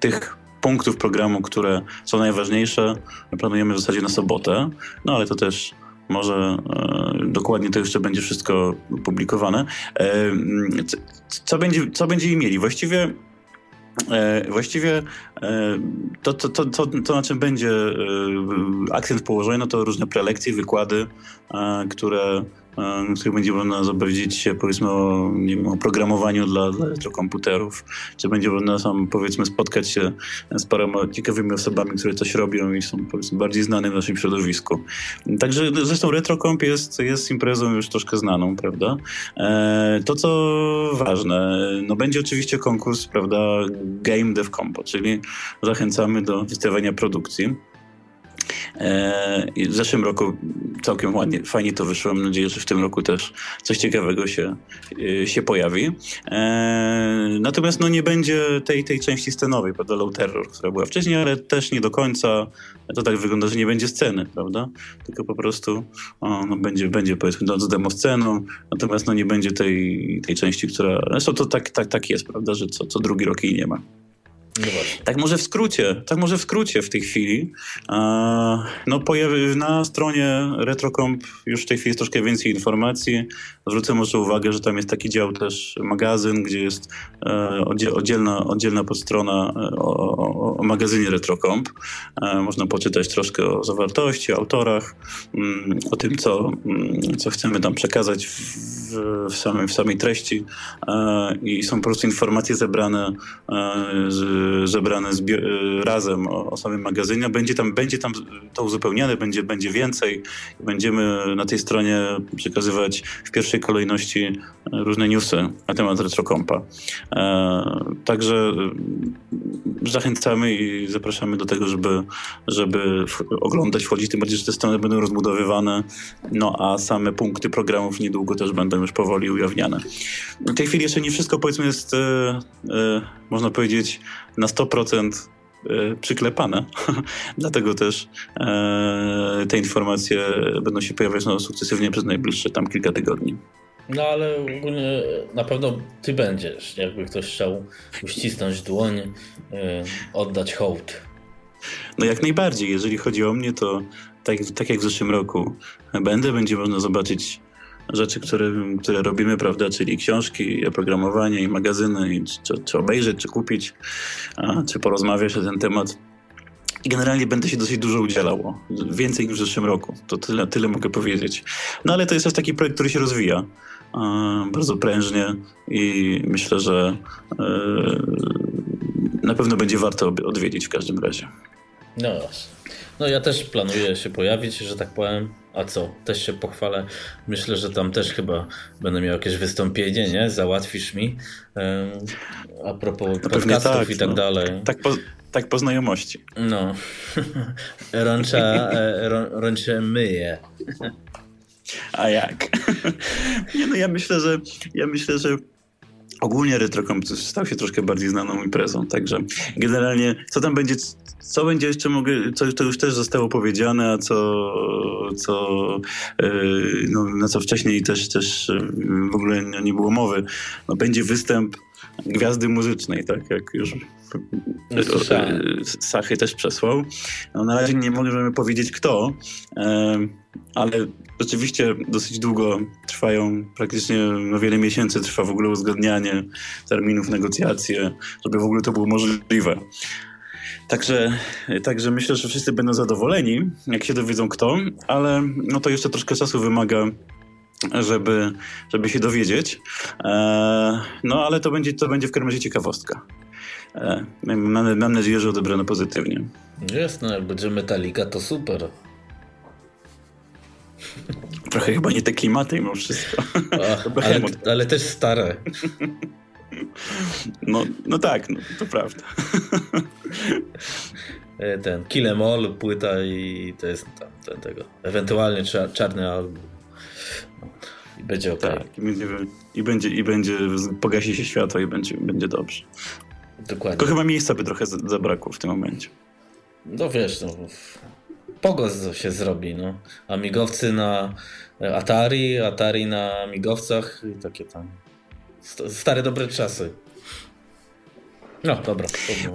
tych punktów programu, które są najważniejsze, planujemy w zasadzie na sobotę, no ale to też może e, dokładnie to jeszcze będzie wszystko publikowane. E, co, będzie, co będziemy mieli? Właściwie e, Właściwie to, to, to, to, to, na czym będzie akcent położony, no to różne prelekcje, wykłady, które w których będzie można dowiedzieć się powiedzmy o, nie wiem, o programowaniu dla, dla elektrokomputerów, czy będzie można sam powiedzmy spotkać się z paroma ciekawymi osobami, które coś robią i są powiedzmy bardziej znane w naszym środowisku. Także zresztą RetroComp jest, jest imprezą już troszkę znaną, prawda? E, to co ważne, no będzie oczywiście konkurs, prawda, Game Dev Compo, czyli zachęcamy do wystawiania produkcji. E, w zeszłym roku całkiem ładnie, fajnie to wyszło. Mam nadzieję, że w tym roku też coś ciekawego się, e, się pojawi. E, natomiast no, nie będzie tej, tej części scenowej, prawda, Low Terror, która była wcześniej, ale też nie do końca to tak wygląda, że nie będzie sceny, prawda? Tylko po prostu o, no, będzie, będzie powiedzmy no, z demo sceną, natomiast no, nie będzie tej, tej części, która... Zresztą to tak, tak, tak jest, prawda, że co, co drugi rok jej nie ma. No tak może w skrócie, tak może w skrócie w tej chwili. No pojawi, na stronie RetroComp już w tej chwili jest troszkę więcej informacji. Zwrócę może uwagę, że tam jest taki dział też magazyn, gdzie jest e, oddzielna, oddzielna podstrona e, o, o, o magazynie RetroComp. E, można poczytać troszkę o zawartości, autorach, mm, o tym, co, mm, co chcemy tam przekazać w w, samej, w samej treści e, i są po prostu informacje zebrane, e, zebrane razem o, o, samym magazynie. Będzie tam, będzie tam to uzupełniane, będzie, będzie więcej. Będziemy na tej stronie przekazywać w pierwszej kolejności różne newsy na temat RetroCompa. Także zachęcamy i zapraszamy do tego, żeby, żeby oglądać, wchodzić, tym bardziej, że te strony będą rozbudowywane, no a same punkty programów niedługo też będą już powoli ujawniane. W tej chwili jeszcze nie wszystko powiedzmy jest, e, e, można powiedzieć, na 100% e, przyklepane. *laughs* Dlatego też e, te informacje będą się pojawiać no, sukcesywnie przez najbliższe tam kilka tygodni. No ale ogólnie na pewno ty będziesz, jakby ktoś chciał uścisnąć dłoń, yy, oddać hołd. No jak najbardziej. Jeżeli chodzi o mnie, to tak, tak jak w zeszłym roku będę, będzie można zobaczyć rzeczy, które, które robimy, prawda, czyli książki, oprogramowanie i magazyny, i czy, czy obejrzeć, czy kupić, a, czy porozmawiać na ten temat. I generalnie będę się dosyć dużo udzielał. Więcej niż w zeszłym roku. To tyle, tyle mogę powiedzieć. No ale to jest też taki projekt, który się rozwija bardzo prężnie i myślę, że e, na pewno będzie warto odwiedzić w każdym razie. No No ja też planuję się pojawić, że tak powiem. A co? Też się pochwalę. Myślę, że tam też chyba będę miał jakieś wystąpienie, nie? Załatwisz mi. A propos no podcastów tak, i tak no. dalej. Tak po, tak po znajomości. No. *laughs* Rącza, e, rącze myje. A jak? *laughs* Nie no, ja myślę, że ja myślę, że ogólnie RetroComp stał się troszkę bardziej znaną imprezą, także generalnie co tam będzie, co będzie jeszcze mogę, co to już też zostało powiedziane, a co, co yy, no, na co wcześniej też, też w ogóle nie było mowy, no, będzie występ gwiazdy muzycznej, tak jak już Sachy też przesłał. No, na razie nie możemy powiedzieć kto, ale rzeczywiście dosyć długo trwają, praktycznie no wiele miesięcy trwa w ogóle uzgadnianie terminów, negocjacje, żeby w ogóle to było możliwe. Także, także myślę, że wszyscy będą zadowoleni, jak się dowiedzą kto, ale no to jeszcze troszkę czasu wymaga żeby, żeby się dowiedzieć. E, no ale to będzie, to będzie w każdym razie ciekawostka. E, mam, mam nadzieję, że odebrano pozytywnie. Jasne, jak będzie Metallica, to super. Trochę chyba nie te klimaty mimo wszystko. Ach, *laughs* ale, ale, też stare. No, no tak, no, to prawda. E, ten Kill Em All, płyta i to jest tam, ten, tego. Ewentualnie czarny album. I będzie ok. Tak, i będzie, i będzie, i będzie pogasi się światło i będzie, będzie dobrze. Dokładnie. To chyba miejsca by trochę zabrakło w tym momencie. No wiesz, no, pogos się zrobi, no. Amigowcy na Atari, Atari na amigowcach i takie tam stare dobre czasy. No, dobra.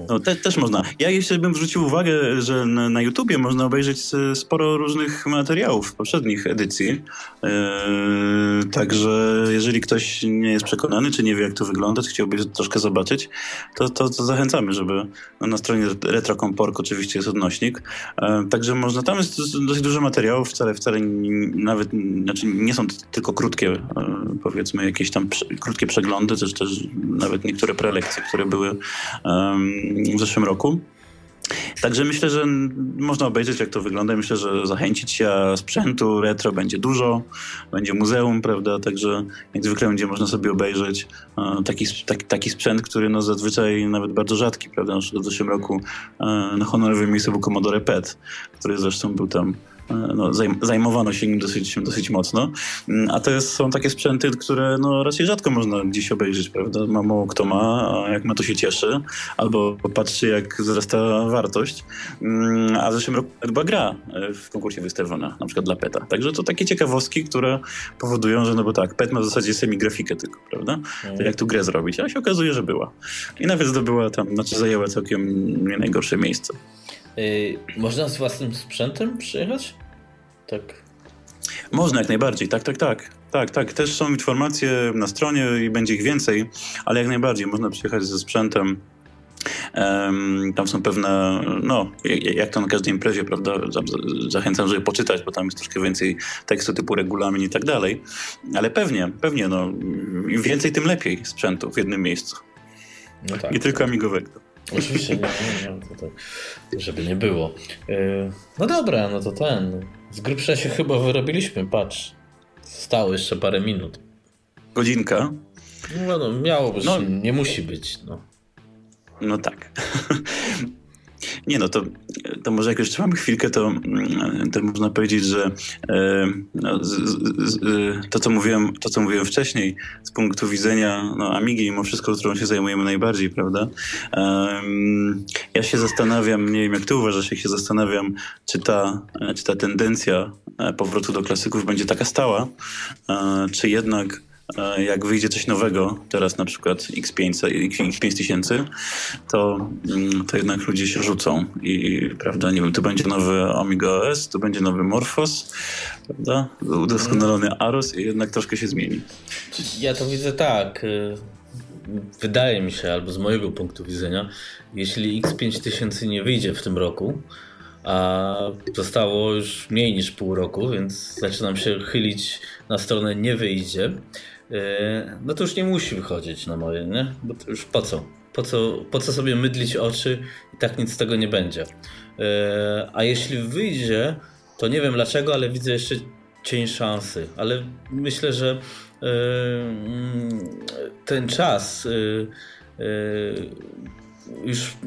No, te, też można. Ja jeszcze bym zwrócił uwagę, że na, na YouTubie można obejrzeć sporo różnych materiałów poprzednich edycji. Yy, także jeżeli ktoś nie jest przekonany, czy nie wie, jak to wygląda, czy chciałby troszkę zobaczyć, to, to, to zachęcamy, żeby no, na stronie RetroCompork oczywiście jest odnośnik. Yy, także można, tam jest dosyć dużo materiałów, wcale, wcale nawet, znaczy nie są tylko krótkie, yy, powiedzmy, jakieś tam prze, krótkie przeglądy, też, też nawet niektóre prelekcje, które były w zeszłym roku. Także myślę, że można obejrzeć, jak to wygląda. Myślę, że zachęcić się sprzętu retro będzie dużo, będzie muzeum, prawda? Także jak zwykle będzie można sobie obejrzeć e, taki, taki, taki sprzęt, który no zazwyczaj nawet bardzo rzadki, prawda? Na w zeszłym roku e, na honorowym miejscu był Commodore PET, który zresztą był tam no, zajmowano się nim dosyć, dosyć mocno. Mm, a to jest, są takie sprzęty, które no, raczej rzadko można gdzieś obejrzeć, prawda? Mało kto ma, a jak ma to się cieszy, albo patrzy jak wzrasta wartość. Mm, a w zeszłym roku była gra e, w konkursie wystawiona, na przykład dla PETA. Także to takie ciekawostki, które powodują, że no bo tak, PET ma w zasadzie semi-grafikę tylko, prawda? To jak tu grę zrobić? A się okazuje, że była. I nawet zdobyła tam, znaczy zajęła całkiem nie najgorsze miejsce. Yy, można z własnym sprzętem przyjechać? Tak. Można jak najbardziej, tak, tak, tak. Tak, tak. Też są informacje na stronie i będzie ich więcej, ale jak najbardziej można przyjechać ze sprzętem. Tam są pewne, no, jak to na każdej imprezie, prawda? Zachęcam, żeby poczytać, bo tam jest troszkę więcej tekstu typu regulamin i tak dalej. Ale pewnie, pewnie, no, im więcej, tym lepiej sprzętu w jednym miejscu. No tak, I tylko tak. amigowego. Oczywiście, nie, nie, to, to, żeby nie było. Yy, no dobra, no to ten. Z grubsza się chyba wyrobiliśmy, patrz. Stało jeszcze parę minut. Godzinka? No, no miało być, no. nie musi być. No. No tak. *laughs* Nie no, to, to może jak już trzymamy chwilkę, to, mm, to można powiedzieć, że e, no, z, z, to, co mówiłem, to, co mówiłem wcześniej, z punktu widzenia no, Amigi, mimo wszystko, którą się zajmujemy najbardziej, prawda? ja się zastanawiam, nie wiem jak ty uważasz, jak się zastanawiam, czy ta, czy ta tendencja e, powrotu do klasyków będzie taka stała, e, czy jednak jak wyjdzie coś nowego, teraz na przykład X5, X5000, to, mm, to jednak ludzie się rzucą i prawda, nie wiem, to będzie nowy Amiga OS, to będzie nowy Morphos, prawda, udoskonalony Aros i jednak troszkę się zmieni. Ja to widzę tak, y, wydaje mi się, albo z mojego punktu widzenia, jeśli X5000 nie wyjdzie w tym roku, a zostało już mniej niż pół roku, więc zaczynam się chylić na stronę nie wyjdzie, no to już nie musi wychodzić na moje, nie? Bo to już po co? Po co, po co sobie mydlić oczy i tak nic z tego nie będzie. E, a jeśli wyjdzie, to nie wiem dlaczego, ale widzę jeszcze cień szansy. Ale myślę, że e, mm, ten czas już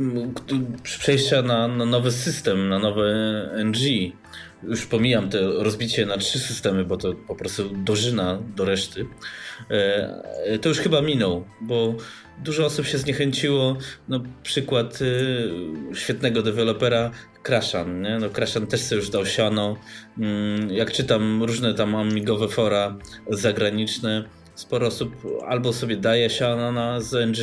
przejścia na, na nowy system, na nowe NG, już pomijam to rozbicie na trzy systemy, bo to po prostu dożyna do reszty, e, to już chyba minął, bo dużo osób się zniechęciło. No, przykład e, świetnego dewelopera Crashan, nie? No, Crashan też sobie już dał siano. Mm, jak czytam różne tam amigowe fora zagraniczne, sporo osób albo sobie daje siano na ZNG,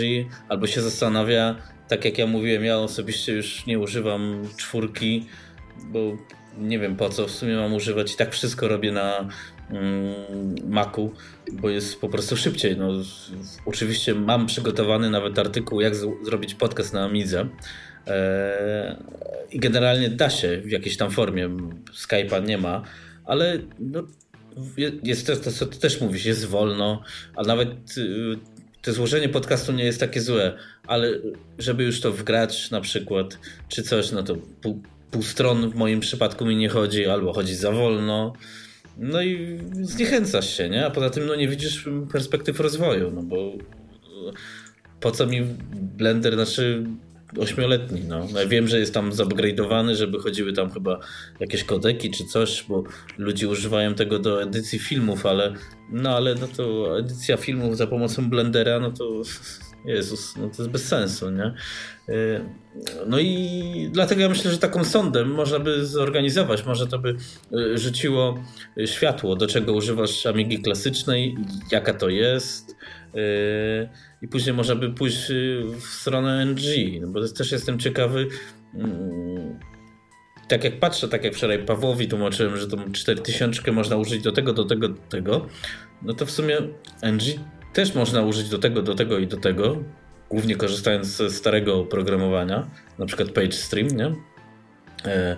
albo się zastanawia, tak jak ja mówiłem, ja osobiście już nie używam czwórki, bo nie wiem po co w sumie mam używać i tak wszystko robię na Macu, bo jest po prostu szybciej. No, oczywiście mam przygotowany nawet artykuł, jak z- zrobić podcast na Amidze. Eee, I generalnie da się w jakiejś tam formie. Skype'a nie ma, ale no, jest to, to, co ty też mówisz, jest wolno, a nawet y, to złożenie podcastu nie jest takie złe, ale żeby już to wgrać na przykład, czy coś, no to pół, pół stron w moim przypadku mi nie chodzi, albo chodzi za wolno. No i zniechęcasz się, nie? A poza tym no nie widzisz perspektyw rozwoju, no bo po co mi Blender, znaczy ośmioletni, no. Ja wiem, że jest tam zupgrade'owany, żeby chodziły tam chyba jakieś kodeki czy coś, bo ludzie używają tego do edycji filmów, ale no ale no to edycja filmów za pomocą Blendera, no to *laughs* Jezus, no to jest bez sensu, nie? Y, no i dlatego ja myślę, że taką sondę można by zorganizować, może to by y, rzuciło światło, do czego używasz Amigi klasycznej, jaka to jest y, i później można by pójść w stronę NG, no bo też jestem ciekawy mm, tak jak patrzę, tak jak wczoraj Pawłowi tłumaczyłem, że tą 4000 można użyć do tego, do tego, do tego, no to w sumie NG też można użyć do tego, do tego i do tego, głównie korzystając ze starego oprogramowania, na przykład PageStream, nie? E,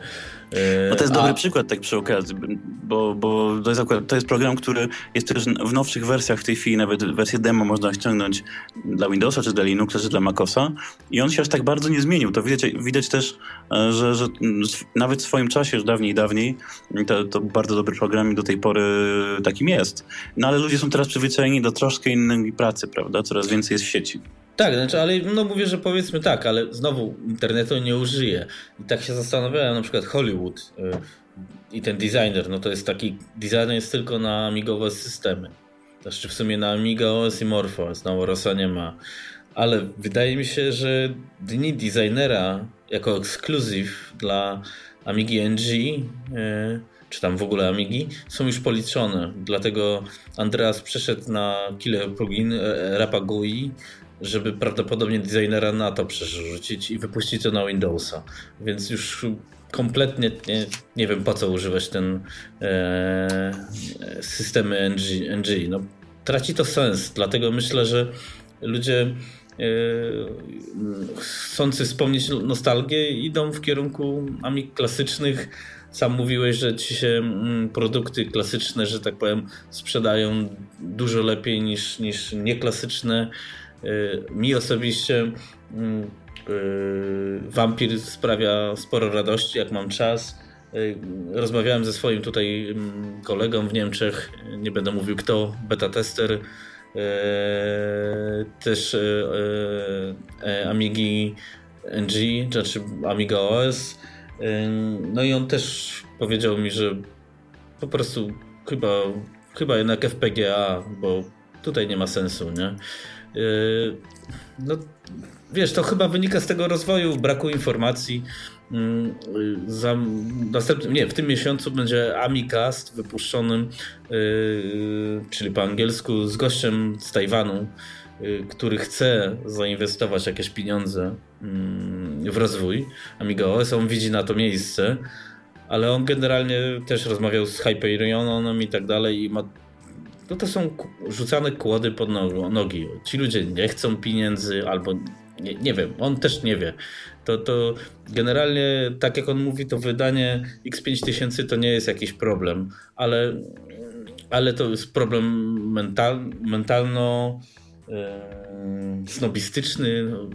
no to jest dobry A... przykład tak przy okazji, bo, bo to, jest akurat, to jest program, który jest też w nowszych wersjach w tej chwili, nawet wersję demo można ściągnąć dla Windowsa, czy dla Linuxa, czy dla MacOSa i on się aż tak bardzo nie zmienił. To widać, widać też, e, że, że nawet w swoim czasie, już dawniej, dawniej, to, to bardzo dobry program i do tej pory takim jest. No ale ludzie są teraz przyzwyczajeni do troszkę innej pracy, prawda? Coraz więcej jest w sieci. Tak, znaczy, ale no mówię, że powiedzmy tak, ale znowu internetu nie użyję. I tak się zastanawiałem, na przykład Hollywood yy, i ten designer, no to jest taki, designer jest tylko na amigowe systemy. Znaczy w sumie na Amiga OS i Morphos, na Orosa nie ma. Ale wydaje mi się, że dni designera jako ekskluzyw dla Amigi NG, yy, czy tam w ogóle Amigi, są już policzone. Dlatego Andreas przeszedł na killer plugin e, Rapagui, żeby prawdopodobnie designera na to przerzucić i wypuścić to na Windowsa. Więc już kompletnie nie, nie wiem po co używać ten e, systemy NG, NG. No, traci to sens, dlatego myślę, że ludzie chcący wspomnieć nostalgię idą w kierunku amik klasycznych. Sam mówiłeś, że ci się mm, produkty klasyczne, że tak powiem, sprzedają dużo lepiej niż, niż nieklasyczne. Mi osobiście Vampir sprawia sporo radości, jak mam czas. Rozmawiałem ze swoim tutaj mm, kolegą w Niemczech, nie będę mówił kto, beta tester, też e, Amigi NG, znaczy Amiga OS. No i on też powiedział mi, że po prostu chyba, chyba jednak FPGA, bo tutaj nie ma sensu, nie? No, wiesz, to chyba wynika z tego rozwoju, braku informacji. Mm, za następnym, nie, w tym miesiącu będzie Amicast wypuszczonym, yy, czyli po angielsku, z gościem z Tajwanu, yy, który chce zainwestować jakieś pieniądze yy, w rozwój Amiga OS. On widzi na to miejsce, ale on generalnie też rozmawiał z Hyperionem i tak dalej i ma no to są rzucane kłody pod nogi. Ci ludzie nie chcą pieniędzy albo nie, nie wiem, on też nie wie to, to generalnie, tak jak on mówi, to wydanie X5000 to nie jest jakiś problem, ale, ale to jest problem mental, mentalno yy, snobistyczny. No,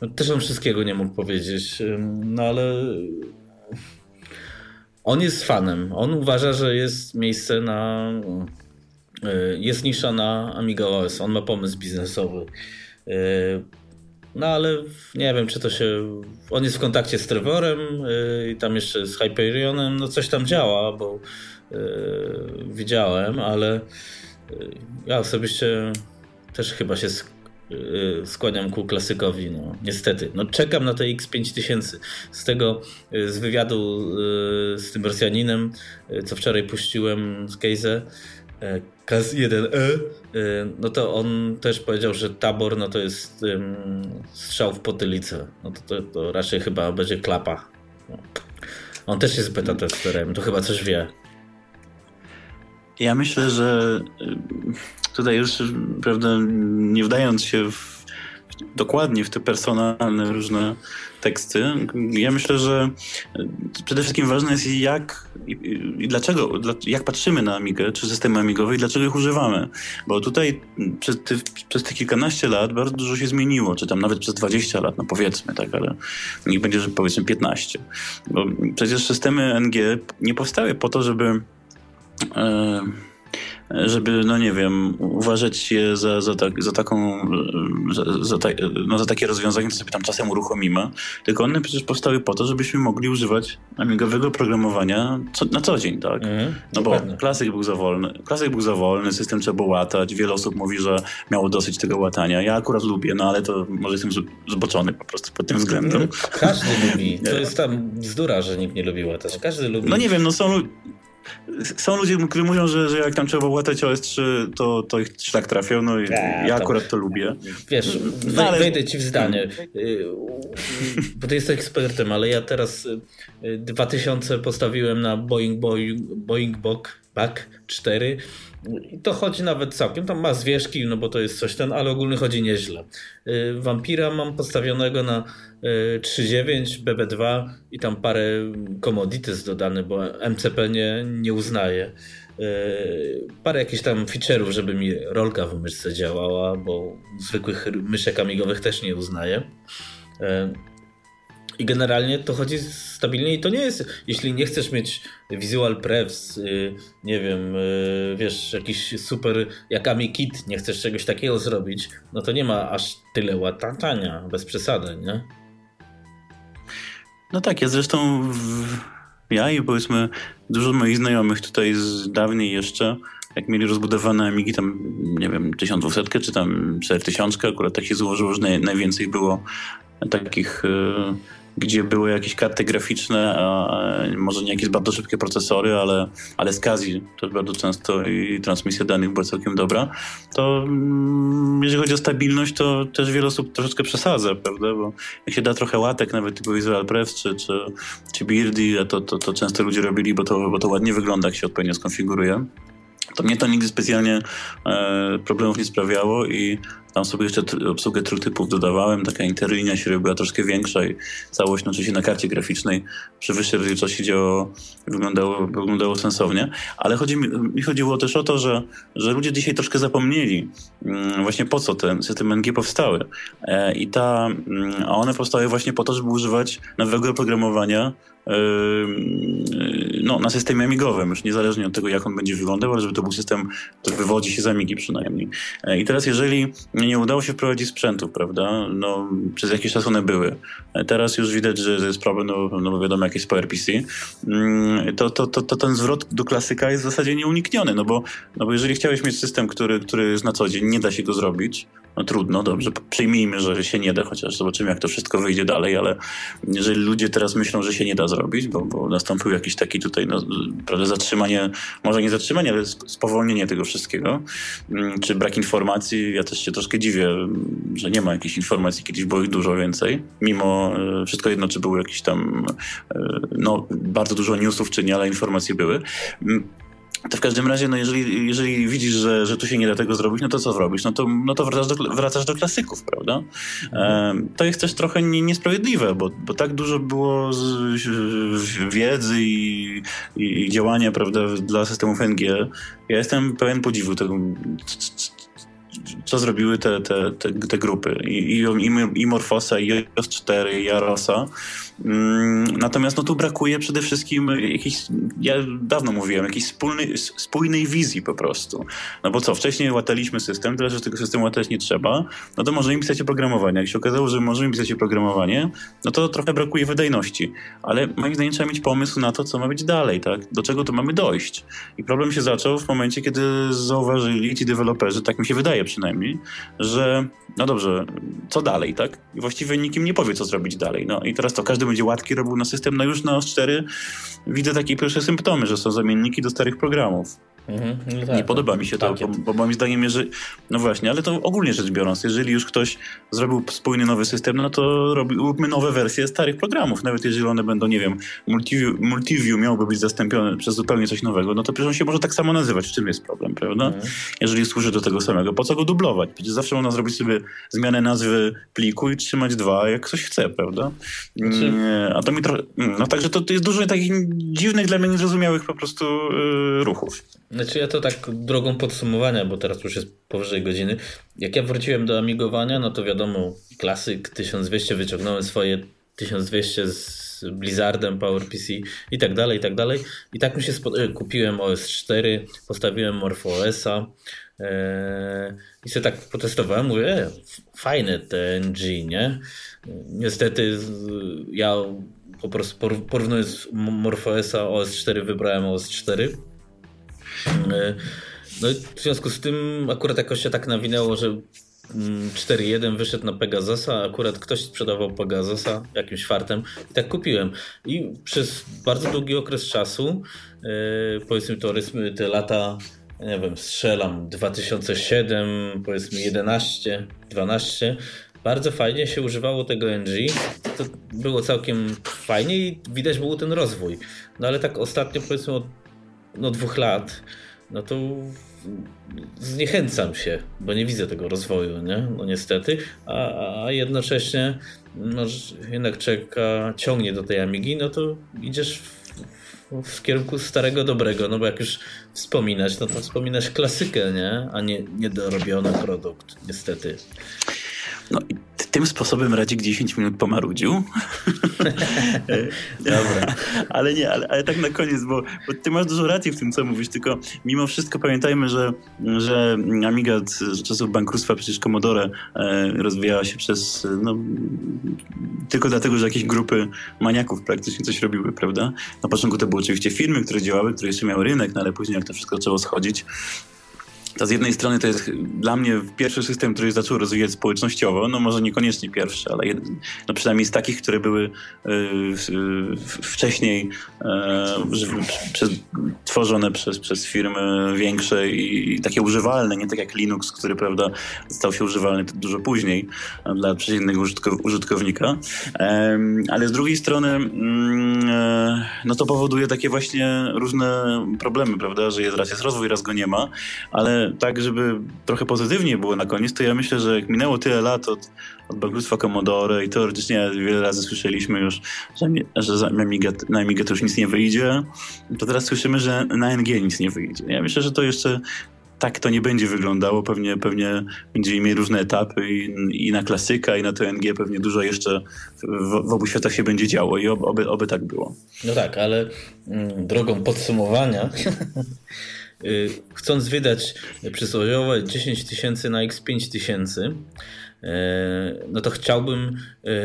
no, też on wszystkiego nie mógł powiedzieć, no ale on jest fanem. On uważa, że jest miejsce na. E, jest nisza na Amiga OS. On ma pomysł biznesowy. E, no ale nie wiem, czy to się. On jest w kontakcie z Trevorem yy, i tam jeszcze z Hyperionem. No coś tam działa, bo widziałem, ale ja osobiście też chyba się skłaniam ku klasykowi. No, niestety. No, czekam na te X5000. Z tego, y, z wywiadu y, z tym Rosjaninem, co wczoraj puściłem z Kejze, KAZ-1E, e, no to on też powiedział, że tabor no to jest um, strzał w potylicę. No to, to, to raczej chyba będzie klapa. No. On też jest beta testerem, to chyba coś wie. Ja myślę, że tutaj już, prawda, nie wdając się w, dokładnie w te personalne różne teksty. Ja myślę, że przede wszystkim ważne jest jak i, i dlaczego, jak patrzymy na Amigę, czy systemy amigowe i dlaczego ich używamy. Bo tutaj przez, przez te kilkanaście lat bardzo dużo się zmieniło, czy tam nawet przez 20 lat, no powiedzmy, tak, ale niech będzie, że powiedzmy 15. Bo przecież systemy NG nie powstały po to, żeby... E, żeby, no nie wiem, uważać je za, za, tak, za taką, za, za, ta, no za takie rozwiązanie, co sobie tam czasem uruchomimy, tylko one przecież powstały po to, żebyśmy mogli używać amigowego programowania co, na co dzień, tak? Mm, no bo klasyk był za wolny, klasyk był za wolny, system trzeba było łatać, wiele osób mówi, że miało dosyć tego łatania. Ja akurat lubię, no ale to może jestem zboczony po prostu pod tym względem. Każdy lubi. *laughs* To jest tam bzdura, że nikt nie lubi łatać. Każdy lubi. No nie wiem, no są są ludzie, którzy mówią, że, że jak tam trzeba łatać OS3, to, to ich szlak trafią, no i ja, ja akurat to lubię. Wiesz, no, ale... wejdę ci w zdanie, y, bo ty jesteś ekspertem, ale ja teraz 2000 y, postawiłem na Boeing, Boeing, Boeing Back 4 i to chodzi nawet całkiem, tam ma zwierzki, no bo to jest coś ten, ale ogólnie chodzi nieźle. Y, mam postawionego na 3.9, y, BB2 i tam parę commodities dodane, bo MCP nie, nie uznaje. Y, parę jakichś tam feature'ów, żeby mi rolka w myszce działała, bo zwykłych myszek amigowych też nie uznaje. I generalnie to chodzi stabilnie i to nie jest, jeśli nie chcesz mieć Visual Prevs, y, nie wiem, y, wiesz, jakiś super jak AmiKit, nie chcesz czegoś takiego zrobić, no to nie ma aż tyle łatania, bez przesady, nie? No tak, ja zresztą w... ja i powiedzmy dużo moich znajomych tutaj z dawniej jeszcze, jak mieli rozbudowane Amigi tam, nie wiem, 1200 czy tam 4000, akurat tak się złożyło, że naj, najwięcej było takich... Yy gdzie były jakieś karty graficzne, może nie jakieś bardzo szybkie procesory, ale, ale SCSI też bardzo często i transmisja danych była całkiem dobra, to mm, jeżeli chodzi o stabilność, to też wiele osób troszeczkę przesadza, prawda, bo jak się da trochę łatek, nawet typu Visual Press czy, czy, czy Beardy, to, to, to często ludzie robili, bo to, bo to ładnie wygląda, jak się odpowiednio skonfiguruje. To mnie to nigdy specjalnie e, problemów nie sprawiało i Tam sobie jeszcze obsługę typów dodawałem, taka interlinia się była troszkę większa i całość, no oczywiście na karcie graficznej. Przy wyższej rozdzielczości działało, wyglądało, wyglądało sensownie, ale chodzi mi, mi chodziło też o to, że, że ludzie dzisiaj troszkę zapomnieli mm, właśnie po co te systemy NG powstały. E, I ta, mm, a one powstały właśnie po to, żeby używać nowego oprogramowania no, na systemie amigowym, już niezależnie od tego, jak on będzie wyglądał, ale żeby to był system, który wywodzi się z amigi przynajmniej. E, I teraz, jeżeli nie udało się wprowadzić sprzętów, prawda, no, przez jakiś czas one były. E, teraz już widać, że jest problem, no, no bo wiadomo, jakieś PowerPC, to, to, to, to ten zwrot do klasyka jest w zasadzie nieunikniony, no bo, no bo jeżeli chciałeś mieć system, który, który jest na co dzień, nie da się go zrobić, no trudno, dobrze, przyjmijmy, że się nie da, chociaż zobaczymy, jak to wszystko wyjdzie dalej, ale jeżeli ludzie teraz myślą, że się nie da zrobić, bo, bo nastąpił jakiś taki tutaj, no, prawda, zatrzymanie, może nie zatrzymanie, ale spowolnienie tego wszystkiego, mm, czy brak informacji, ja też się troszkę dziwię, że nie ma jakichś informacji, kiedyś było ich dużo więcej, mimo e, wszystko jedno, czy były jakieś tam, e, no, bardzo dużo newsów, czy nie, ale informacje były. To w każdym razie, no jeżeli, jeżeli widzisz, że, że tu się nie da tego zrobić, no to co zrobisz? No to, no to wracasz, do, wracasz do klasyków, prawda? E, to jest też trochę nie, niesprawiedliwe, bo, bo tak dużo było z, z wiedzy i, i, działania, prawda, dla systemów NG. Ja jestem pełen podziwu tego, co zrobiły te, te, te, te grupy. I, i, i Morfosa, i JOS4, i Jarosa. Mm, natomiast no tu brakuje przede wszystkim jakiejś, ja dawno mówiłem, jakiejś wspólnej, spójnej wizji po prostu. No bo co, wcześniej łataliśmy system, teraz, że tego systemu łatać nie trzeba, no to możemy pisać oprogramowanie. Jak się okazało, że możemy pisać oprogramowanie, no to trochę brakuje wydajności. Ale moim zdaniem trzeba mieć pomysł na to, co ma być dalej, tak? Do czego tu mamy dojść. I problem się zaczął w momencie, kiedy zauważyli ci deweloperzy, tak mi się wydaje przynajmniej, że no dobrze, co dalej, tak? I właściwie nikim nie powie, co zrobić dalej. No i teraz to każdy będzie łatki robił na system, no już na OS4 widzę takie pierwsze symptomy, że są zamienniki do starych programów. Mhm, no tak, nie podoba mi się to, bo, bo, moim zdaniem, jeżeli, no właśnie, ale to ogólnie rzecz biorąc, jeżeli już ktoś zrobił spójny nowy system, no to robi, róbmy nowe wersje starych programów, nawet jeżeli one będą, nie wiem, multiview, multiview miałoby być zastąpione przez zupełnie coś nowego, no to przecież on się może tak samo nazywać, w czym jest problem, prawda? Mhm. Jeżeli służy do tego samego, po co go dublować? Przecież zawsze można zrobić sobie zmianę nazwy pliku i trzymać dwa, jak ktoś chce, prawda? Znaczy... A to mi trochę, no także to, to jest dużo takich dziwnych dla mnie niezrozumiałych po prostu yy, ruchów. Znaczy ja to tak drogą podsumowania, bo teraz już jest powyżej godziny. Jak ja wróciłem do amigowania, no to wiadomo, klasyk 1200, wyciągnąłem swoje 1200 z Blizzardem, PowerPC i tak dalej, i tak dalej. I tak mi się e, kupiłem OS 4, postawiłem MorphOSa yy, i sobie tak potestowałem, mówię, e, fajne te NG, nie? Niestety ja po prostu porównując MorphOSa OS 4 wybrałem OS 4 E, no i w związku z tym akurat jakoś się tak nawinęło, że 4.1 mm, wyszedł na Pegasusa, akurat ktoś sprzedawał Pegasusa jakimś fartem i tak kupiłem. I przez bardzo długi okres czasu, yy, powiedzmy to te lata, nie wiem, strzelam 2007, powiedzmy 11, 12, bardzo fajnie się używało tego NG. To było całkiem fajnie i widać był ten rozwój. No ale tak ostatnio powiedzmy od no, dwóch lat, no to zniechęcam się, bo nie widzę tego rozwoju, nie? No niestety, a, a jednocześnie no, jednak czeka, ciągnie do tej Amigi, no to idziesz w, w kierunku starego dobrego, no bo jak już wspominać, no to wspominasz klasykę, nie? A nie niedorobiony produkt, niestety. No i tym sposobem Radzik 10 minut pomarudził. *laughs* Dobra. *laughs* ale nie, ale, ale tak na koniec, bo, bo ty masz dużo racji w tym, co mówisz, tylko mimo wszystko pamiętajmy, że, że Amiga z czasów bankructwa przecież Commodore e, rozwijała się przez, no, tylko dlatego, że jakieś grupy maniaków praktycznie coś robiły, prawda? Na początku to były oczywiście firmy, które działały, które jeszcze miały rynek, no ale później jak to wszystko zaczęło schodzić, z jednej strony to jest dla mnie pierwszy system, który zaczął rozwijać społecznościowo, no może niekoniecznie pierwszy, ale no przynajmniej z takich, które były y, y, wcześniej y, tworzone przez, przez firmy większe i, i, takie używalne, nie tak jak Linux, który prawda stał się używalny dużo później dla przeciętnego użytkownika. ale z drugiej strony mm, e, no to powoduje takie właśnie różne problemy, prawda, że raz jest rozwój, raz go nie ma, ale tak, żeby trochę pozytywnie było na koniec, to ja myślę, że jak minęło tyle lat od, od bankructwa Commodore i teoretycznie wiele razy słyszeliśmy już, że, że na, Amiga, to już nic nie wyjdzie, to teraz słyszymy, że na NG nic nie wyjdzie. Ja myślę, że to jeszcze tak to nie będzie wyglądało. Pewnie, pewnie będziemy mieli różne etapy i, i, na klasyka, i na TNG pewnie dużo jeszcze w, w obu światach się będzie działo i oby, oby tak było. No tak, ale mm, drogą podsumowania *laughs* chcąc wydać przysłowiowe 10 tysięcy na x5 tysięcy, E, no to chciałbym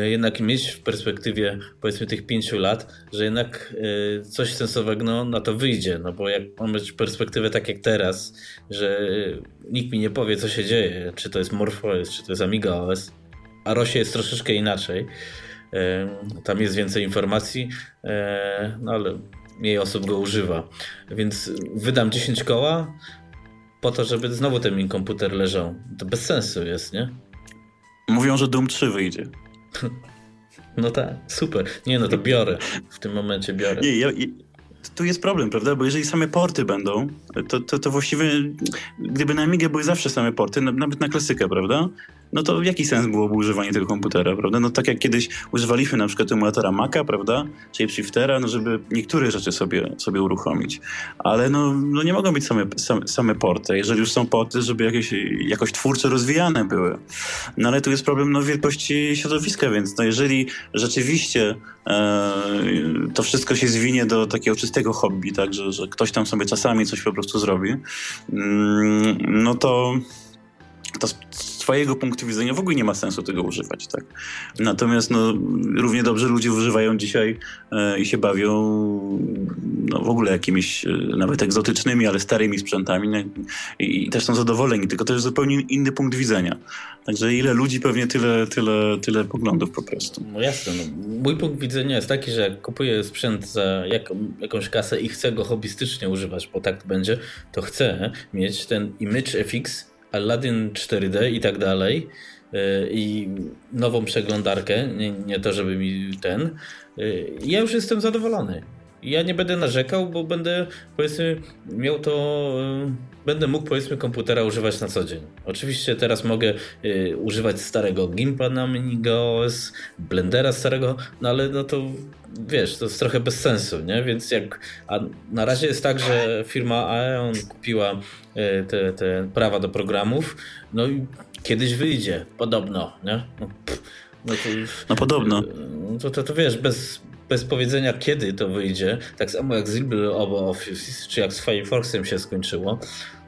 jednak mieć w perspektywie powiedzmy tych pięciu lat, że jednak coś sensownego na to wyjdzie, no bo jak mam mieć perspektywę tak jak teraz, że nikt mi nie powie co się dzieje, czy to jest MorphOS, czy to jest Amiga OS, a Rosie jest troszeczkę inaczej, tam jest więcej informacji, no ale mniej osób go używa, więc wydam 10 koła po to, żeby znowu ten mi komputer leżał. To bez sensu jest, nie? Mówią, że Doom 3 wyjdzie. No tak, super. Nie, no to biorę. W tym momencie biorę. Nie, ja, tu jest problem, prawda? Bo jeżeli same porty będą, to, to, to właściwie gdyby na Amigę były zawsze same porty, nawet na klasykę, prawda? No to jaki sens byłoby używanie tego komputera, prawda? No tak jak kiedyś używaliśmy na przykład emulatora Maca, prawda? Shapeshiftera, no żeby niektóre rzeczy sobie, sobie uruchomić. Ale no, no nie mogą być same, same, same porty. Jeżeli już są porty, żeby jakieś, jakoś twórcze rozwijane były. No ale tu jest problem no, wielkości środowiska, więc no jeżeli rzeczywiście e, to wszystko się zwinie do takiego czystego hobby, tak, że, że ktoś tam sobie czasami coś po prostu zrobi, mm, no to to twojego punktu widzenia w ogóle nie ma sensu tego używać, tak? Natomiast no, równie dobrze ludzie używają dzisiaj e, i się bawią no, w ogóle jakimiś e, nawet egzotycznymi, ale starymi sprzętami no, i, i, też są zadowoleni, tylko to jest zupełnie inny punkt widzenia. Także ile ludzi, pewnie tyle, tyle, tyle poglądów po prostu. No jasne. No. Mój punkt widzenia jest taki, że jak kupuję sprzęt za jak, jakąś kasę i chcę go hobbystycznie używać, bo tak będzie, to chcę mieć ten Image FX Aladdin 4D i tak dalej y, i nową przeglądarkę, nie, nie to żeby mi ten, y, ja już jestem zadowolony. Ja nie będę narzekał, bo będę powiedzmy miał to y, będę mógł powiedzmy komputera używać na co dzień. Oczywiście teraz mogę używać starego Gimpa na MiniGOS, Blendera starego, no ale no to wiesz, to jest trochę bez sensu, nie? Więc jak, a na razie jest tak, że firma Aeon kupiła y, te, te prawa do programów, no i kiedyś wyjdzie, podobno, nie? No, pff, no, to, no podobno. Y, to, to, to wiesz, bez, bez powiedzenia kiedy to wyjdzie, tak samo jak z Office, czy jak z Firefoxem się skończyło,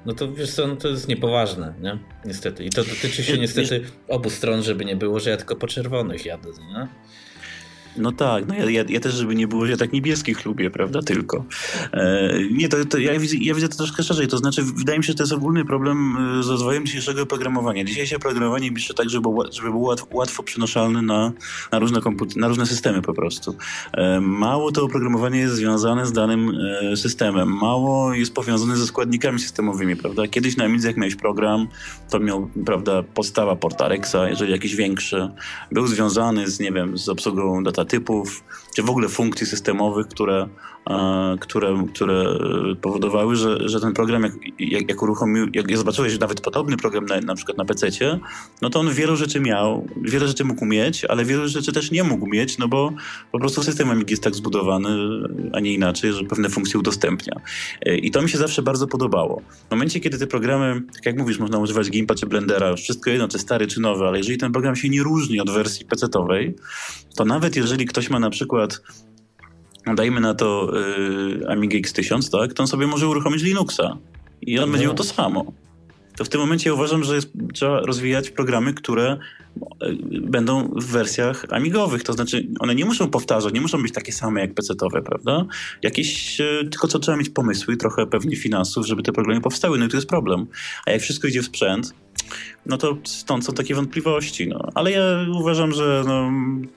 no to wiesz co, no to jest niepoważne, nie? Niestety. I to dotyczy się niestety obu stron, żeby nie było, że ja tylko po czerwonych jadę, nie? No tak, no ja, ja, ja, też, żeby nie było, ja tak niebieskich lubię, prawda, tylko. E, nie, to, to ja, widzę, ja widzę to troszkę szerzej, to znaczy wydaje mi się, że to jest ogólny problem e, z rozwojem dzisiejszego programowania. Dzisiejsze programowanie pisze tak, żeby, żeby było łatwo, łatwo przenoszalne na, na, różne na różne systemy po prostu. E, mało to oprogramowanie jest związane z danym e, systemem, mało jest powiązane ze składnikami systemowymi, prawda. Kiedyś na Amidze, jak miałeś program, to miał, prawda, podstawa Portarexa, jeżeli jakiś większy, był związany z, nie wiem, z obsługą data typów, czy w ogóle funkcji systemowych, które, które, które powodowały, że, że ten program, jak, jak, jak uruchomił, jak zobaczyłeś nawet podobny program na, na przykład na PC, no to on wielu rzeczy miał, wiele rzeczy mógł mieć, ale wielu rzeczy też nie mógł mieć, no bo po prostu system Amig jest tak zbudowany, a nie inaczej, że pewne funkcje udostępnia. I to mi się zawsze bardzo podobało. W momencie, kiedy te programy, tak jak mówisz, można używać Gimpa czy Blendera, wszystko jedno, czy stary, czy nowy, ale jeżeli ten program się nie różni od wersji PC-owej, to nawet jeżeli ktoś ma na przykład dajmy na to y, Amiga X1000, tak, to on sobie może uruchomić Linuxa i on będzie miał to samo. To w tym momencie uważam, że jest, trzeba rozwijać programy, które y, będą w wersjach amigowych, to znaczy one nie muszą powtarzać, nie muszą być takie same jak PC-owe, prawda? Jakieś, y, tylko co trzeba mieć pomysły, trochę pewnie finansów, żeby te programy powstały, no i tu jest problem. A jak wszystko idzie w sprzęt, no to stąd są takie wątpliwości. No. Ale ja uważam, że no,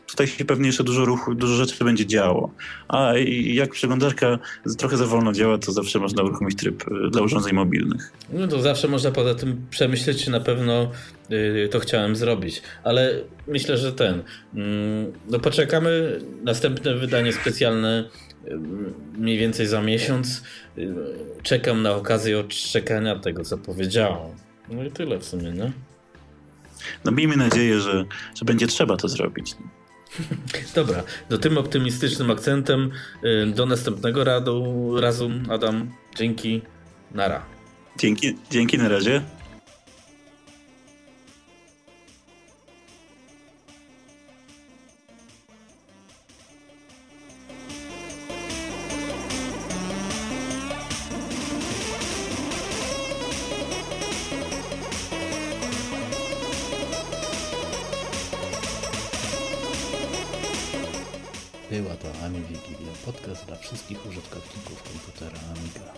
tutaj się pewnie jeszcze dużo ruchu, dużo rzeczy będzie działo. A jak przeglądarka trochę za wolno działa, to zawsze można uruchomić tryb y, dla urządzeń mobilnych. No to zawsze można poza tym przemyśleć, czy na pewno yy, to chciałem zrobić. Ale myślę, że ten. Yy, no poczekamy. Następne wydanie specjalne yy, mniej więcej za miesiąc. Y, czekam na okazję odczekania tego, co powiedziałem. No i tyle w sumie, nie? No miejmy nadzieję, że, że będzie trzeba to zrobić. Dobra, do tym optymistycznym akcentem y, do następnego radu, razu, Adam. Dzięki, nara. Dzięki, dzięki na razie. Podcast dla wszystkich użytkowników komputera Amiga.